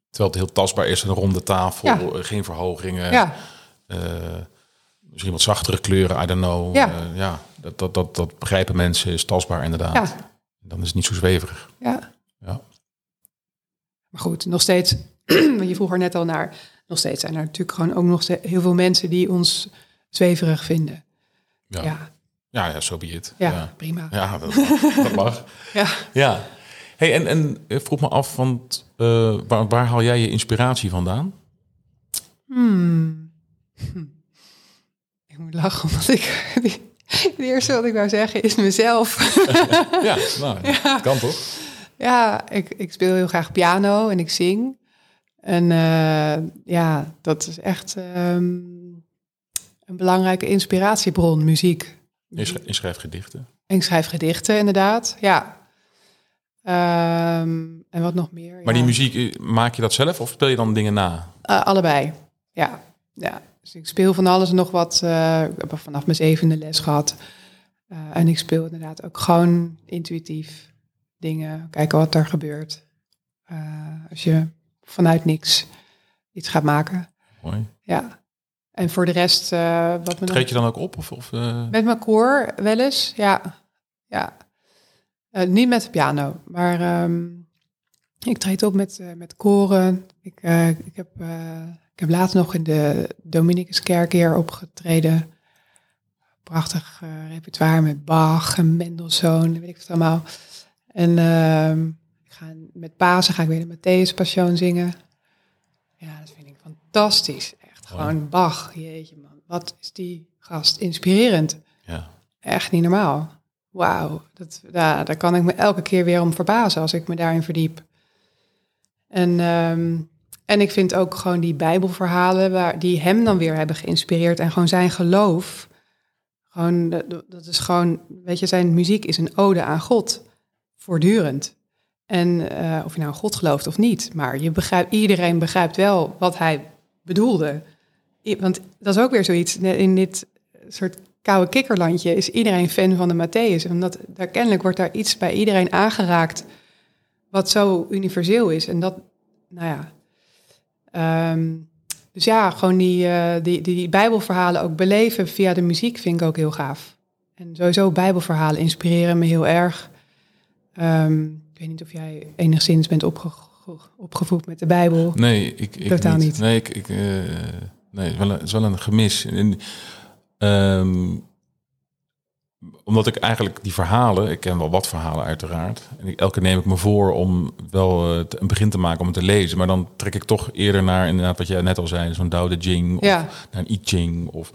Terwijl het heel tastbaar is, een ronde tafel, ja. Eh, geen verhogingen. Ja. Uh, misschien wat zachtere kleuren, I don't know. Ja, uh, ja dat, dat, dat, dat begrijpen mensen, is tastbaar inderdaad. Ja. Dan is het niet zo zweverig. Ja. ja. Maar goed, nog steeds, je vroeg er net al naar, nog steeds zijn er natuurlijk gewoon ook nog heel veel mensen die ons zweverig vinden. Ja. Ja, Ja, ja, zo so be it. ja, ja. prima. Ja, dat mag. dat mag. Ja. Ja. Hey, en, en ik vroeg me af, want, uh, waar, waar haal jij je inspiratie vandaan? Hmm. Hm. Ik moet lachen omdat ik... Het eerste wat ik wou zeggen is mezelf. ja, nou, ja. kan toch? Ja, ik, ik speel heel graag piano en ik zing. En uh, ja, dat is echt um, een belangrijke inspiratiebron, muziek. Je schrijft gedichten? Ik schrijf gedichten, inderdaad, ja. Um, en wat nog meer. Maar die muziek, eh, maak je dat zelf of speel je dan dingen na? Uh, allebei, ja. ja. Dus ik speel van alles en nog wat. Uh, ik heb vanaf mijn zevende les gehad. Uh, en ik speel inderdaad ook gewoon intuïtief dingen. Kijken wat er gebeurt. als je vanuit niks iets gaat maken. Mooi. Ja. En voor de rest... Uh, wat Treed je dan ook op? Of, of uh... Met mijn koor wel eens, ja. ja. Uh, niet met de piano, maar um, ik treed op met, met koren. Ik, ik, heb, ik heb laatst nog in de Dominicuskerk hier opgetreden. Prachtig repertoire met Bach en Mendelssohn, weet ik het allemaal. En ehm, ik ga met Pasen ga ik weer de Matthäus Passion zingen. Ja, dat vind ik fantastisch. Gewoon Bach, jeetje man. Wat is die gast inspirerend. Ja. Echt niet normaal. Wauw, dat, daar, daar kan ik me elke keer weer om verbazen als ik me daarin verdiep. En, um, en ik vind ook gewoon die Bijbelverhalen waar, die hem dan weer hebben geïnspireerd en gewoon zijn geloof. Gewoon, dat, dat is gewoon, weet je, zijn muziek is een ode aan God. Voortdurend. En uh, of je nou God gelooft of niet, maar je begrijpt, iedereen begrijpt wel wat hij bedoelde. Want dat is ook weer zoiets. In dit soort koude kikkerlandje is iedereen fan van de Matthäus. Omdat daar kennelijk wordt daar iets bij iedereen aangeraakt wat zo universeel is. En dat, nou ja. Um, dus ja, gewoon die, uh, die, die, Bijbelverhalen ook beleven via de muziek vind ik ook heel gaaf. En sowieso Bijbelverhalen inspireren me heel erg. Um, ik weet niet of jij enigszins bent opge opgevoed met de Bijbel. Nee, ik, ik totaal niet. niet. Nee, ik, ik uh, nee, het is, wel een, het is wel een gemis. En, um, omdat ik eigenlijk die verhalen, ik ken wel wat verhalen uiteraard. En ik, elke neem ik me voor om wel uh, een begin te maken om het te lezen. Maar dan trek ik toch eerder naar, inderdaad, wat jij net al zei, zo'n Tao Te Ching. Of ja. naar een I Ching. Of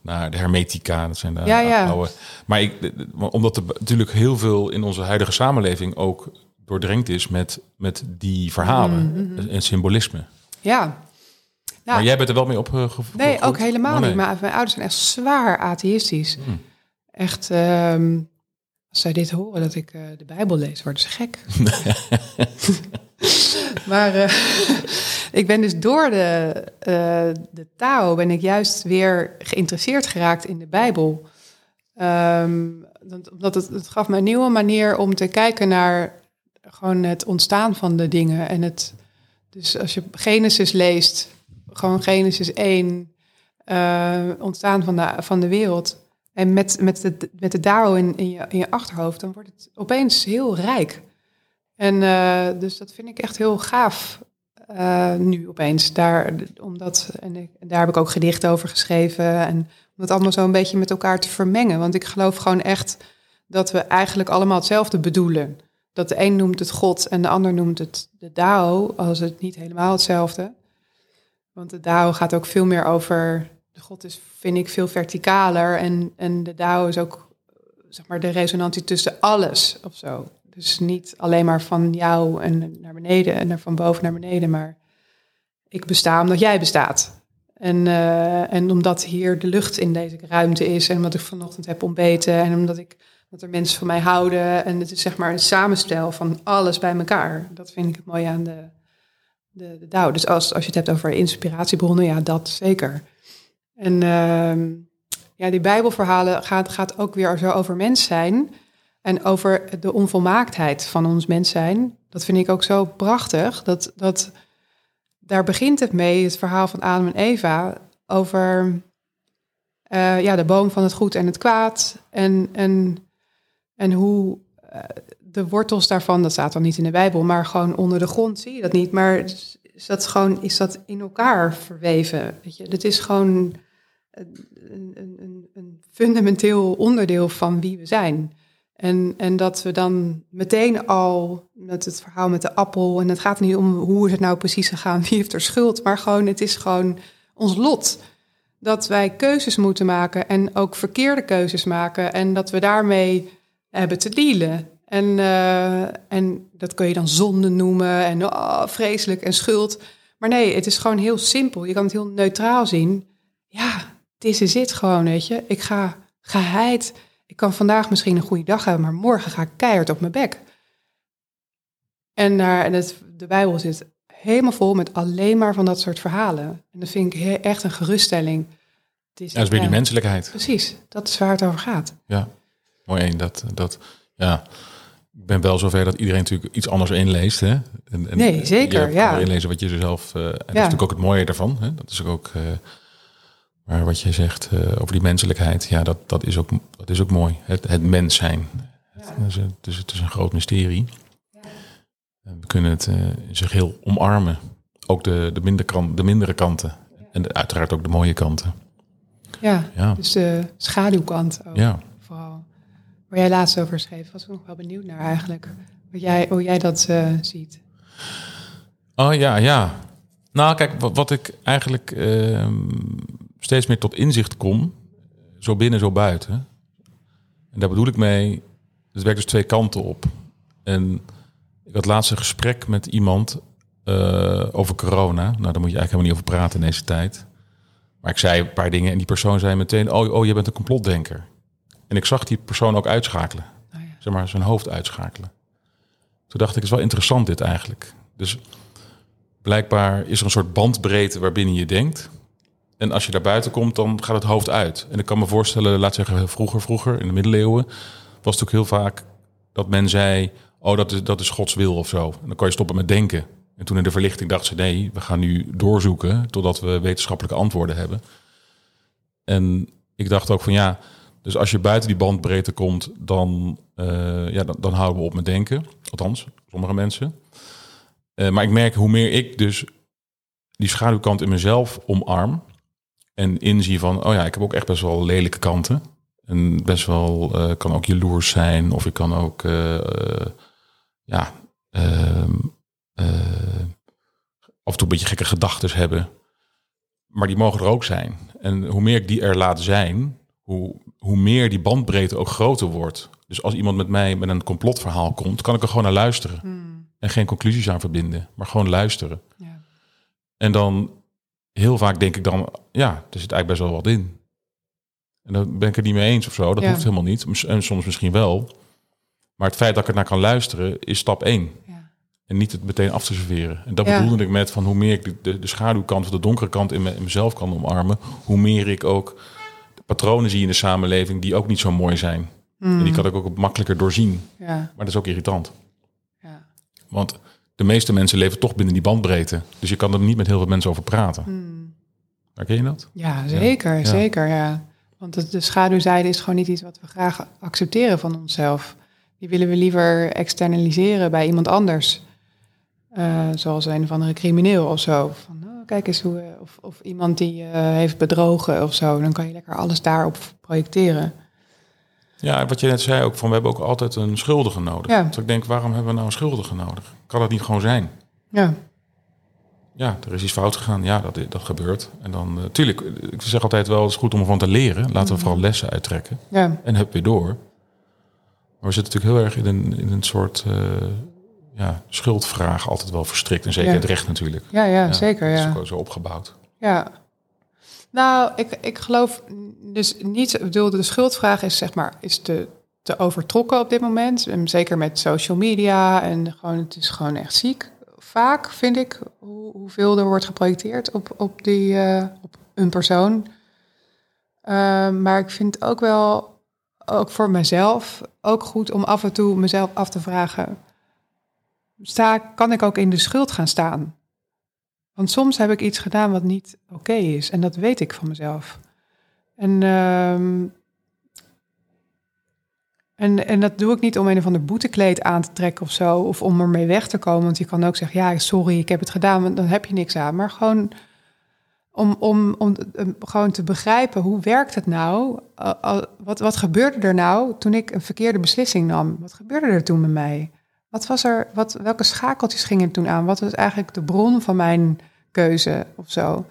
naar de Hermetica. Dat zijn de ja, ja. oude. Maar ik, omdat er natuurlijk heel veel in onze huidige samenleving ook doordrenkt is met, met die verhalen Mm, mhm. en symbolisme. Ja. Nou, maar jij bent er wel mee opgevoed? Nee, ook helemaal Oh, nee. niet. Maar mijn ouders zijn echt zwaar atheïstisch. Hmm. Echt, ehm, als zij dit horen dat ik eh, de Bijbel lees, worden ze gek. maar eh, ik ben dus door de, eh, de Tao ben ik juist weer geïnteresseerd geraakt in de Bijbel. Ehm, dat- omdat het, het gaf me een nieuwe manier om te kijken naar gewoon het ontstaan van de dingen. En het, dus als je Genesis leest, gewoon Genesis 1, eh, ontstaan van de, van de wereld. En met, met, de, met de Dao in, in, je, in je achterhoofd, dan wordt het opeens heel rijk. En eh, dus dat vind ik echt heel gaaf eh, nu opeens. Daar, omdat, en, daar heb ik ook gedichten over geschreven. En om het allemaal zo een beetje met elkaar te vermengen. Want ik geloof gewoon echt dat we eigenlijk allemaal hetzelfde bedoelen. Dat de een noemt het God en de ander noemt het de Dao, als het niet helemaal hetzelfde. Want de Dao gaat ook veel meer over. De God is, vind ik, veel verticaler. En, en de Dao is ook, zeg maar, de resonantie tussen alles of zo. Dus niet alleen maar van jou en naar beneden en van boven naar beneden, maar ik besta omdat jij bestaat. En, eh, en omdat hier de lucht in deze ruimte is en omdat ik vanochtend heb ontbeten en omdat ik dat er mensen van mij houden. En het is zeg maar een samenstel van alles bij elkaar. Dat vind ik het mooie aan de, de, de. Dus als, als je het hebt over inspiratiebronnen, ja, dat zeker. En ehm, ja, die Bijbelverhalen gaat, gaat ook weer zo over mens zijn. En over de onvolmaaktheid van ons mens zijn. Dat vind ik ook zo prachtig. Dat, dat, daar begint het mee, het verhaal van Adam en Eva. Over eh, ja, de boom van het goed en het kwaad. En, en, en hoe eh, de wortels daarvan, dat staat dan niet in de Bijbel, maar gewoon onder de grond zie je dat niet. Maar is dat gewoon, is dat in elkaar verweven? Weet je? Dat is gewoon een, een, een, fundamenteel onderdeel van wie we zijn. En, en dat we dan meteen al met het verhaal met de appel, en het gaat niet om hoe is het nou precies gegaan, wie heeft er schuld, maar gewoon, het is gewoon ons lot. Dat wij keuzes moeten maken en ook verkeerde keuzes maken. En dat we daarmee hebben te dealen. En, uh, en dat kun je dan zonde noemen en oh, vreselijk en schuld. Maar nee, het is gewoon heel simpel. Je kan het heel neutraal zien. Ja, dit is het gewoon, weet je. Ik ga geheid. Ik kan vandaag misschien een goede dag hebben, maar morgen ga ik keihard op mijn bek. En, daar, en het, de Bijbel zit helemaal vol met alleen maar van dat soort verhalen. En dat vind ik echt een geruststelling. Het is, ja, dat is weer die menselijkheid. Precies, dat is waar het over gaat. Ja, mooi één. Dat, dat, ja, ik ben wel zover dat iedereen natuurlijk iets anders inleest. Hè? En, en nee, zeker. Ja. Inlezen wat je er zelf. Uh, en dat is natuurlijk ook het mooie daarvan. Hè? Dat is ook. Uh, maar wat je zegt uh, over die menselijkheid, ja, dat, dat, is, ook, dat is ook mooi. Het, het mens zijn. Ja. Het, dus het is een groot mysterie. We kunnen het in zich heel omarmen. Ook de, de, minder kant, de mindere kanten. En uiteraard ook de mooie kanten. Ja, ja, dus de schaduwkant ook. Ja. Waar jij laatst over schreef, was ik nog wel benieuwd naar eigenlijk. Wat jij, hoe jij dat uh, ziet. Oh ja, ja. Nou, kijk, wat, ik eigenlijk uh, steeds meer tot inzicht kom, zo binnen, zo buiten. En daar bedoel ik mee, het werkt dus twee kanten op. En ik had laatst een gesprek met iemand uh, over corona. Nou, daar moet je eigenlijk helemaal niet over praten in deze tijd. Maar ik zei een paar dingen en die persoon zei meteen: Oh, oh je bent een complotdenker. En ik zag die persoon ook uitschakelen. Oh ja. Zeg maar, zijn hoofd uitschakelen. Toen dacht ik: Het is wel interessant, dit eigenlijk. Dus blijkbaar is er een soort bandbreedte waarbinnen je denkt. En als je daar buiten komt, dan gaat het hoofd uit. En ik kan me voorstellen, laat zeggen, vroeger, vroeger in de middeleeuwen, was het ook heel vaak dat men zei: oh, dat is, dat is Gods wil of zo. En dan kan je stoppen met denken. En toen in de verlichting dacht ze, nee, we gaan nu doorzoeken totdat we wetenschappelijke antwoorden hebben. En ik dacht ook van ja, dus als je buiten die bandbreedte komt, dan, uh, ja, dan, dan, houden we op met denken. Althans, sommige mensen. Uh, maar ik merk hoe meer ik dus die schaduwkant in mezelf omarm en inzie van, oh ja, ik heb ook echt best wel lelijke kanten. En best wel, uh, kan ook jaloers zijn of ik kan ook ja, uh, af en toe een beetje gekke gedachten hebben. Maar die mogen er ook zijn. En hoe meer ik die er laat zijn, hoe, hoe meer die bandbreedte ook groter wordt. Dus als iemand met mij met een complotverhaal komt, kan ik er gewoon naar luisteren. Hmm. En geen conclusies aan verbinden, maar gewoon luisteren. Ja. En dan heel vaak denk ik dan, ja, er zit eigenlijk best wel wat in. En dan ben ik het niet mee eens of zo. Dat hoeft helemaal niet. En soms misschien wel. Maar het feit dat ik er naar kan luisteren is stap één. Ja. En niet het meteen af te serveren. En dat bedoelde ik met van hoe meer ik de, de, schaduwkant of de donkere kant in, me, in, mezelf kan omarmen, hoe meer ik ook patronen zie in de samenleving die ook niet zo mooi zijn. En die kan ik ook makkelijker doorzien. Ja. Maar dat is ook irritant. Ja. Want de meeste mensen leven toch binnen die bandbreedte. Dus je kan er niet met heel veel mensen over praten. Mm. Herken je dat? Ja, zeker. Zeker, ja. Want de, de schaduwzijde is gewoon niet iets wat we graag accepteren van onszelf. Die willen we liever externaliseren bij iemand anders. Uh, zoals een of andere crimineel of zo. Van, kijk eens hoe, of, of iemand die uh, heeft bedrogen of zo. Dan kan je lekker alles daarop projecteren. Ja, wat je net zei ook, van we hebben ook altijd een schuldige nodig. Ja. Dus ik denk, waarom hebben we nou een schuldige nodig? Kan dat niet gewoon zijn? Ja. Ja, er is iets fout gegaan. Ja, dat, dat gebeurt. En dan, uh, tuurlijk, ik zeg altijd wel, het is goed om ervan te leren. Laten we mhm. vooral lessen uittrekken. Ja. En heb weer door. Maar we zitten natuurlijk heel erg in een, in een soort uh, ja, schuldvraag altijd wel verstrikt. En zeker het recht natuurlijk. Ja, ja, zeker. Ja. Dat is ook zo opgebouwd. Ja. Nou, ik, ik geloof dus niet, ik bedoel, de schuldvraag is zeg maar, is te, te overtrokken op dit moment. En zeker met social media en gewoon, het is gewoon echt ziek. Vaak vind ik hoe, hoeveel er wordt geprojecteerd op, op, die, uh, op een persoon. Uh, maar ik vind ook wel ook voor mezelf, ook goed om af en toe mezelf af te vragen: sta, kan ik ook in de schuld gaan staan? Want soms heb ik iets gedaan wat niet oké is en dat weet ik van mezelf. En, ehm, en, en dat doe ik niet om een of ander boetekleed aan te trekken of zo, of om ermee weg te komen. Want je kan ook zeggen: ja, sorry, ik heb het gedaan, want dan heb je niks aan. Maar gewoon om, om, om gewoon te begrijpen hoe werkt het nou? wat, wat gebeurde er nou toen ik een verkeerde beslissing nam? Wat gebeurde er toen met mij? Wat was er, wat, welke schakeltjes gingen toen aan? Wat was eigenlijk de bron van mijn keuze of zo?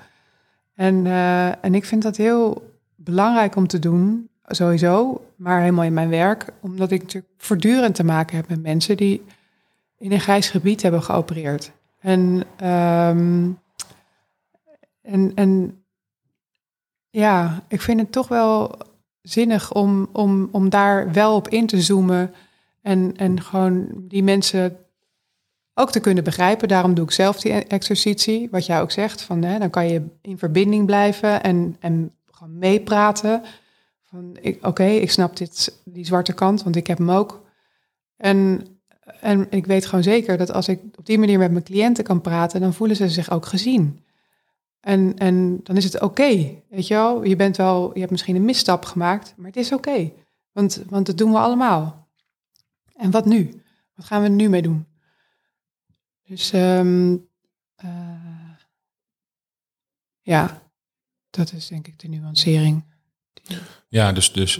En, uh, en ik vind dat heel belangrijk om te doen, sowieso, maar helemaal in mijn werk, omdat ik natuurlijk voortdurend te maken heb met mensen die in een grijs gebied hebben geopereerd. En, um, en, en ja, ik vind het toch wel zinnig om, om, om daar wel op in te zoomen en, en gewoon die mensen ook te kunnen begrijpen. Daarom doe ik zelf die exercitie, wat jij ook zegt, van hè, dan kan je in verbinding blijven en, en gewoon meepraten. Van oké, ik snap dit, die zwarte kant, want ik heb hem ook. En, en ik weet gewoon zeker dat als ik op die manier met mijn cliënten kan praten, dan voelen ze zich ook gezien. En, en dan is het oké, weet je wel. Je bent wel, je hebt misschien een misstap gemaakt, maar het is oké. want, want dat doen we allemaal. En wat nu? Wat gaan we nu mee doen? Dus um, uh, ja, dat is denk ik de nuancering. Ja, dus, dus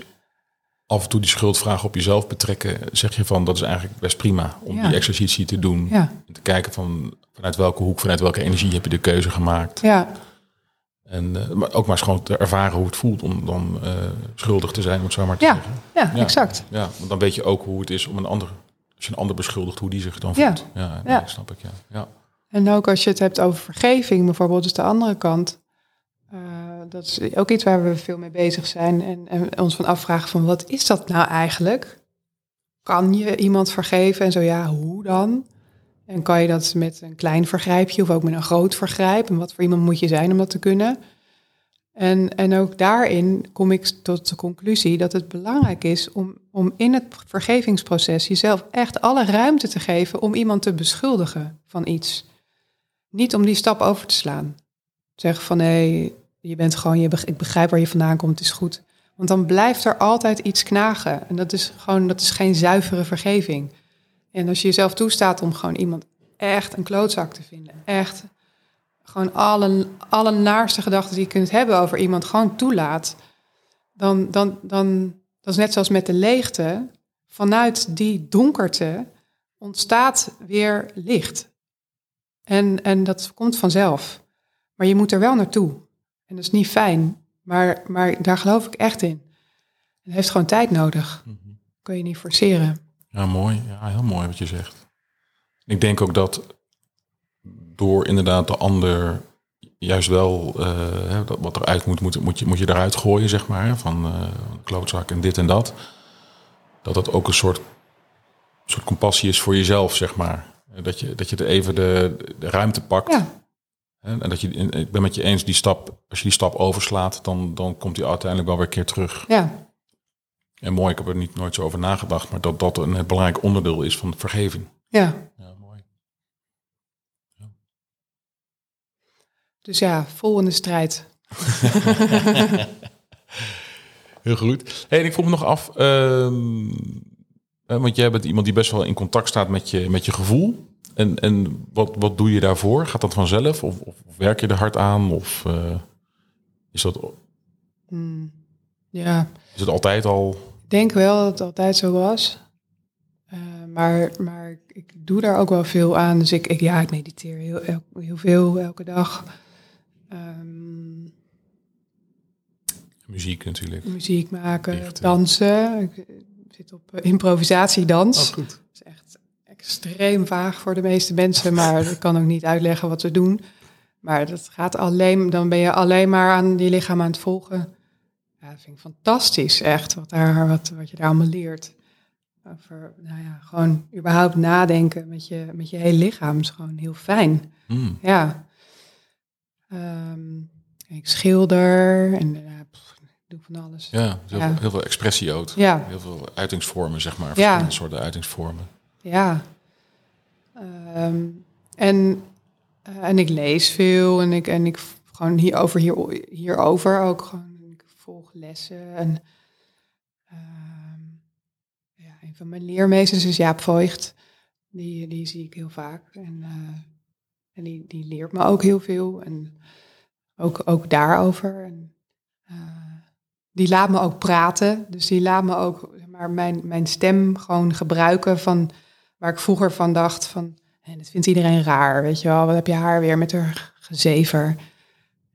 af en toe die schuldvraag op jezelf betrekken, zeg je van dat is eigenlijk best prima om die exercitie te doen. Ja. En te kijken van vanuit welke hoek, vanuit welke energie heb je de keuze gemaakt. Ja. En uh, maar ook maar eens gewoon te ervaren hoe het voelt om dan uh, schuldig te zijn, om het zo maar te ja. zeggen. Ja, ja, exact. Ja, want dan weet je ook hoe het is om een ander, als je een ander beschuldigt, hoe die zich dan voelt. Ja, ja, snap ik. Ja. ja. En ook als je het hebt over vergeving, bijvoorbeeld, is de andere kant. Uh, dat is ook iets waar we veel mee bezig zijn en, en ons van afvragen van wat is dat nou eigenlijk? Kan je iemand vergeven en zo ja, hoe dan? En kan je dat met een klein vergrijpje of ook met een groot vergrijp? En wat voor iemand moet je zijn om dat te kunnen? En, en ook daarin kom ik tot de conclusie dat het belangrijk is om, om in het vergevingsproces jezelf echt alle ruimte te geven om iemand te beschuldigen van iets. Niet om die stap over te slaan. Zeggen van hé, je bent gewoon, je, ik begrijp waar je vandaan komt, het is goed. Want dan blijft er altijd iets knagen. En dat is gewoon, dat is geen zuivere vergeving. En als je jezelf toestaat om gewoon iemand echt een klootzak te vinden, echt gewoon alle, alle naarste gedachten die je kunt hebben over iemand gewoon toelaat, dan, dan, dan, dat is net zoals met de leegte. Vanuit die donkerte ontstaat weer licht. En, en dat komt vanzelf. Maar je moet er wel naartoe. En dat is niet fijn, maar, maar daar geloof ik echt in. Het heeft gewoon tijd nodig. Mm Kun je niet forceren. Ja, mooi. Ja, heel mooi wat je zegt. Ik denk ook dat door inderdaad de ander juist wel uh, dat wat eruit moet, moet, moet, je, moet je eruit gooien, zeg maar. Van uh, klootzak en dit en dat. Dat dat ook een soort, soort compassie is voor jezelf, zeg maar. Dat je, dat je er even de, de ruimte pakt. Ja. En dat je, ik ben met je eens, die stap, als je die stap overslaat, dan, dan komt die uiteindelijk wel weer een keer terug. Ja. En mooi, ik heb er niet nooit zo over nagedacht, maar dat dat een belangrijk onderdeel is van vergeving. Ja. Ja, mooi. Ja. Dus ja, vol in de strijd. Heel goed. Hey, en ik vroeg me nog af, uh, want jij bent iemand die best wel in contact staat met je, met je gevoel. En, en wat, wat doe je daarvoor? Gaat dat vanzelf? Of, of werk je er hard aan? Of uh, is dat... Mm, ja. Is het altijd al... Ik denk wel dat het altijd zo was. Uh, maar, maar ik doe daar ook wel veel aan. Dus ik, ik ja, ik mediteer heel, heel veel elke dag. Um, muziek natuurlijk. Muziek maken, dansen. Ik zit op improvisatiedans. Oh, goed. Dat is echt extreem vaag voor de meeste mensen, maar ik kan ook niet uitleggen wat ze doen. Maar dat gaat alleen, dan ben je alleen maar aan die lichaam aan het volgen. Ja, dat vind ik fantastisch, echt, wat, daar, wat, wat je daar allemaal leert. Over, nou ja, gewoon überhaupt nadenken met je, met je hele lichaam is gewoon heel fijn. Mm. Ja. Um, ik schilder en uh, pff, doe van alles. Ja, heel, ja. Veel, heel veel expressie ook. Ja. Heel veel uitingsvormen, zeg maar. Verschillende ja. soorten uitingsvormen. Ja. Um, en, uh, en ik lees veel en ik, en ik gewoon hierover, hier, hierover ook gewoon. Lessen en um, ja, een van mijn leermeesters is Jaap Voigt. Die, die zie ik heel vaak. En, uh, en die, die leert me ook heel veel. En ook, ook daarover. En, uh, die laat me ook praten. Dus die laat me ook maar, mijn, mijn stem gewoon gebruiken van waar ik vroeger van dacht van, en dat vindt iedereen raar, weet je wel, wat heb je haar weer met haar gezever.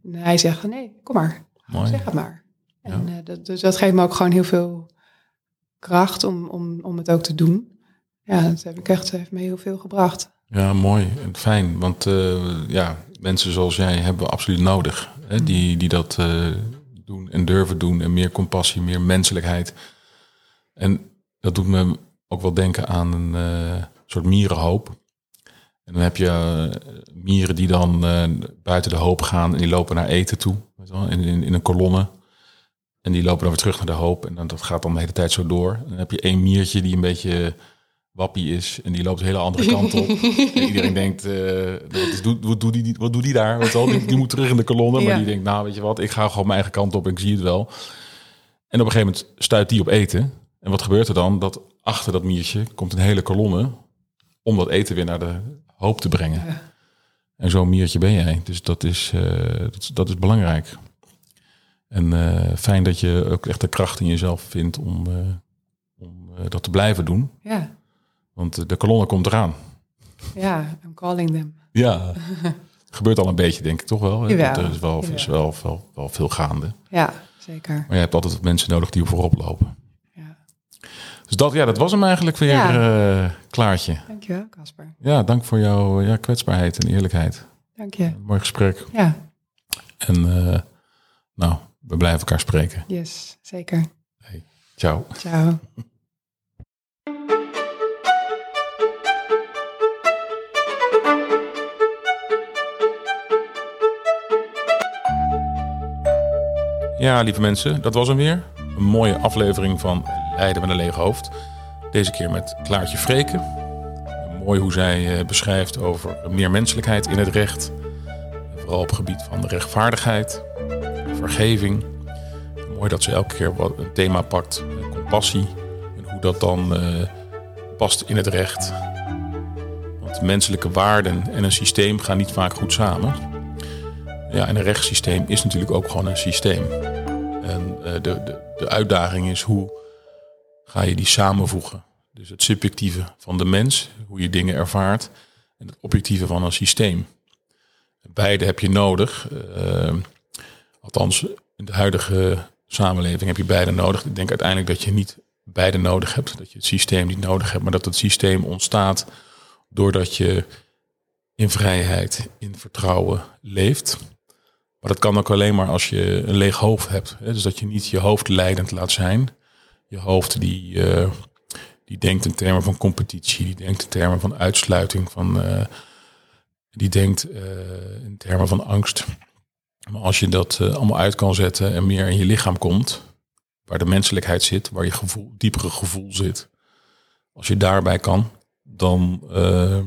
En hij zegt, nee, kom maar, Mooi. zeg het maar. En, eh, dat, dus dat geeft me ook gewoon heel veel kracht om, om, om het ook te doen. Ja, dat heb ik echt, heeft me heel veel gebracht. Ja, mooi en fijn. Want eh, ja, mensen zoals jij hebben we absoluut nodig. Hè? Die, die dat eh, doen en durven doen. En meer compassie, meer menselijkheid. En dat doet me ook wel denken aan een soort mierenhoop. En dan heb je mieren die dan buiten de hoop gaan en die lopen naar eten toe. In, in, in een kolonne. En die lopen dan weer terug naar de hoop. En dan, dat gaat dan de hele tijd zo door. En dan heb je één miertje die een beetje wappie is. En die loopt de hele andere kant op. en iedereen denkt, eh, wat, is, doet, wat, doet die, wat doet die daar? Wel? Die, die moet terug in de kolonne. Maar die denkt, nou weet je wat, ik ga gewoon mijn eigen kant op en ik zie het wel. En op een gegeven moment stuit die op eten. En wat gebeurt er dan? Dat achter dat miertje komt een hele kolonne om dat eten weer naar de hoop te brengen. Ja. En zo'n miertje ben jij. Dus dat is, eh, dat, is- dat is belangrijk. En eh, fijn dat je ook echt de kracht in jezelf vindt om, eh, om eh, dat te blijven doen. Ja, Want de kolonne komt eraan. ja, I'm calling them. Ja. Gebeurt al een beetje, denk ik toch wel. Jawel, Er is, wel, is wel, wel, wel veel gaande. Ja, zeker. Maar je hebt altijd wat mensen nodig die voorop lopen. Ja. Dus dat, ja, dat was hem eigenlijk weer, Ja. Klaartje. Dankjewel, Casper. Ja, dank voor jouw ja, kwetsbaarheid en eerlijkheid. Dank je. Mooi gesprek. Ja, En nou, we blijven elkaar spreken. yes, zeker. Ciao. Ciao. Ja, lieve mensen, dat was hem weer. Een mooie aflevering van Leiden met een lege hoofd. Deze keer met Klaartje Vreken. Mooi hoe zij eh, beschrijft over meer menselijkheid in het recht. Vooral op het gebied van de rechtvaardigheid, Mooi dat ze elke keer wat een thema pakt, eh, compassie. En hoe dat dan eh, past in het recht. Want menselijke waarden en een systeem gaan niet vaak goed samen. Ja, en een rechtssysteem is natuurlijk ook gewoon een systeem. En eh, de, de, de uitdaging is hoe ga je die samenvoegen. Dus het subjectieve van de mens, hoe je dingen ervaart, en het objectieve van een systeem. Beide heb je nodig. Althans, in de huidige samenleving heb je beide nodig. Ik denk uiteindelijk dat je niet beide nodig hebt. Dat je het systeem niet nodig hebt, maar dat het systeem ontstaat doordat je in vrijheid, in vertrouwen leeft. Maar dat kan ook alleen maar als je een leeg hoofd hebt. Dus dat je niet je hoofd leidend laat zijn. Je hoofd die, eh, die denkt in termen van competitie, die denkt in termen van uitsluiting, van, eh, die denkt eh, in termen van angst. Maar als je dat eh, allemaal uit kan zetten en meer in je lichaam komt, waar de menselijkheid zit, waar je gevoel, diepere gevoel zit, als je daarbij kan, dan eh,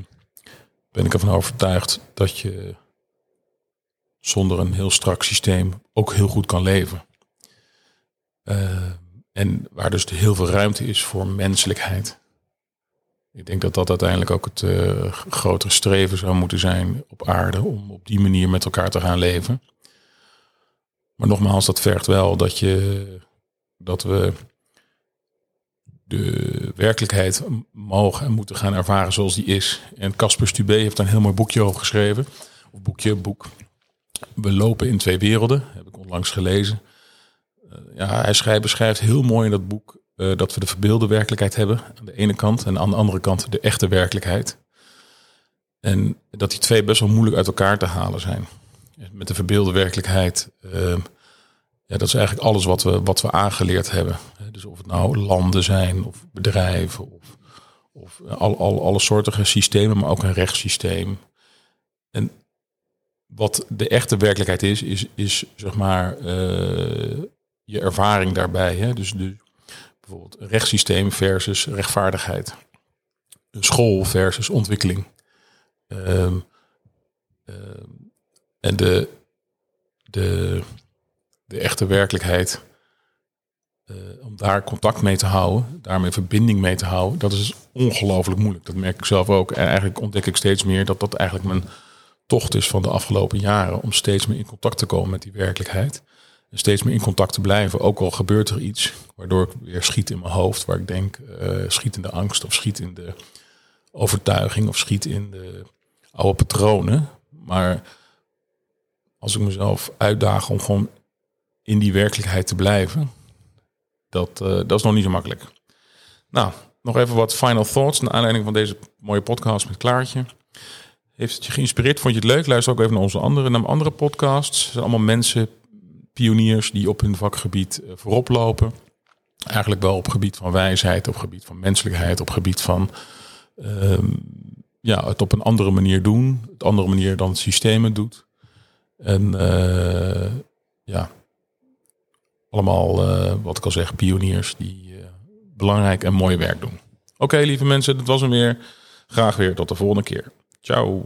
ben ik ervan overtuigd dat je zonder een heel strak systeem ook heel goed kan leven. Eh, en waar dus heel veel ruimte is voor menselijkheid. Ik denk dat dat uiteindelijk ook het grotere streven zou moeten zijn op aarde om op die manier met elkaar te gaan leven. Maar nogmaals, dat vergt wel dat, je, dat we de werkelijkheid mogen en moeten gaan ervaren zoals die is. En Casper Stubé heeft daar een heel mooi boekje over geschreven. Of boekje, boek. We lopen in twee werelden, heb ik onlangs gelezen. Uh, ja, hij schrijft, beschrijft heel mooi in dat boek uh, dat we de verbeelde werkelijkheid hebben aan de ene kant en aan de andere kant de echte werkelijkheid. En dat die twee best wel moeilijk uit elkaar te halen zijn. Met de verbeelde werkelijkheid, uh, ja, dat is eigenlijk alles wat we, wat we aangeleerd hebben. Dus of het nou landen zijn of bedrijven of, of al, al, alle soorten systemen, maar ook een rechtssysteem. En wat de echte werkelijkheid is, is, is zeg maar uh, je ervaring daarbij. Hè? Dus de, bijvoorbeeld rechtssysteem versus rechtvaardigheid. School versus ontwikkeling. Um, en de, de, de echte werkelijkheid, uh, om daar contact mee te houden, daarmee verbinding mee te houden, dat is ongelooflijk moeilijk. Dat merk ik zelf ook. En eigenlijk ontdek ik steeds meer dat dat eigenlijk mijn tocht is van de afgelopen jaren om steeds meer in contact te komen met die werkelijkheid. En steeds meer in contact te blijven, ook al gebeurt er iets waardoor ik weer schiet in mijn hoofd, waar ik denk, uh, schiet in de angst of schiet in de overtuiging of schiet in de oude patronen. Maar als ik mezelf uitdaag om gewoon in die werkelijkheid te blijven, dat, uh, dat is nog niet zo makkelijk. Nou, nog even wat final thoughts naar aanleiding van deze mooie podcast met Klaartje. Heeft het je geïnspireerd? Vond je het leuk? Luister ook even naar onze andere, naar andere podcasts. Het zijn allemaal mensen, pioniers die op hun vakgebied uh, voorop lopen. Eigenlijk wel op gebied van wijsheid, op gebied van menselijkheid, op gebied van uh, ja, het op een andere manier doen. Op een andere manier dan het systeem het doet. En uh, ja, allemaal, uh, wat ik al zeg, pioniers die uh, belangrijk en mooi werk doen. Oké, lieve mensen, dat was hem weer. Graag weer tot de volgende keer. Ciao.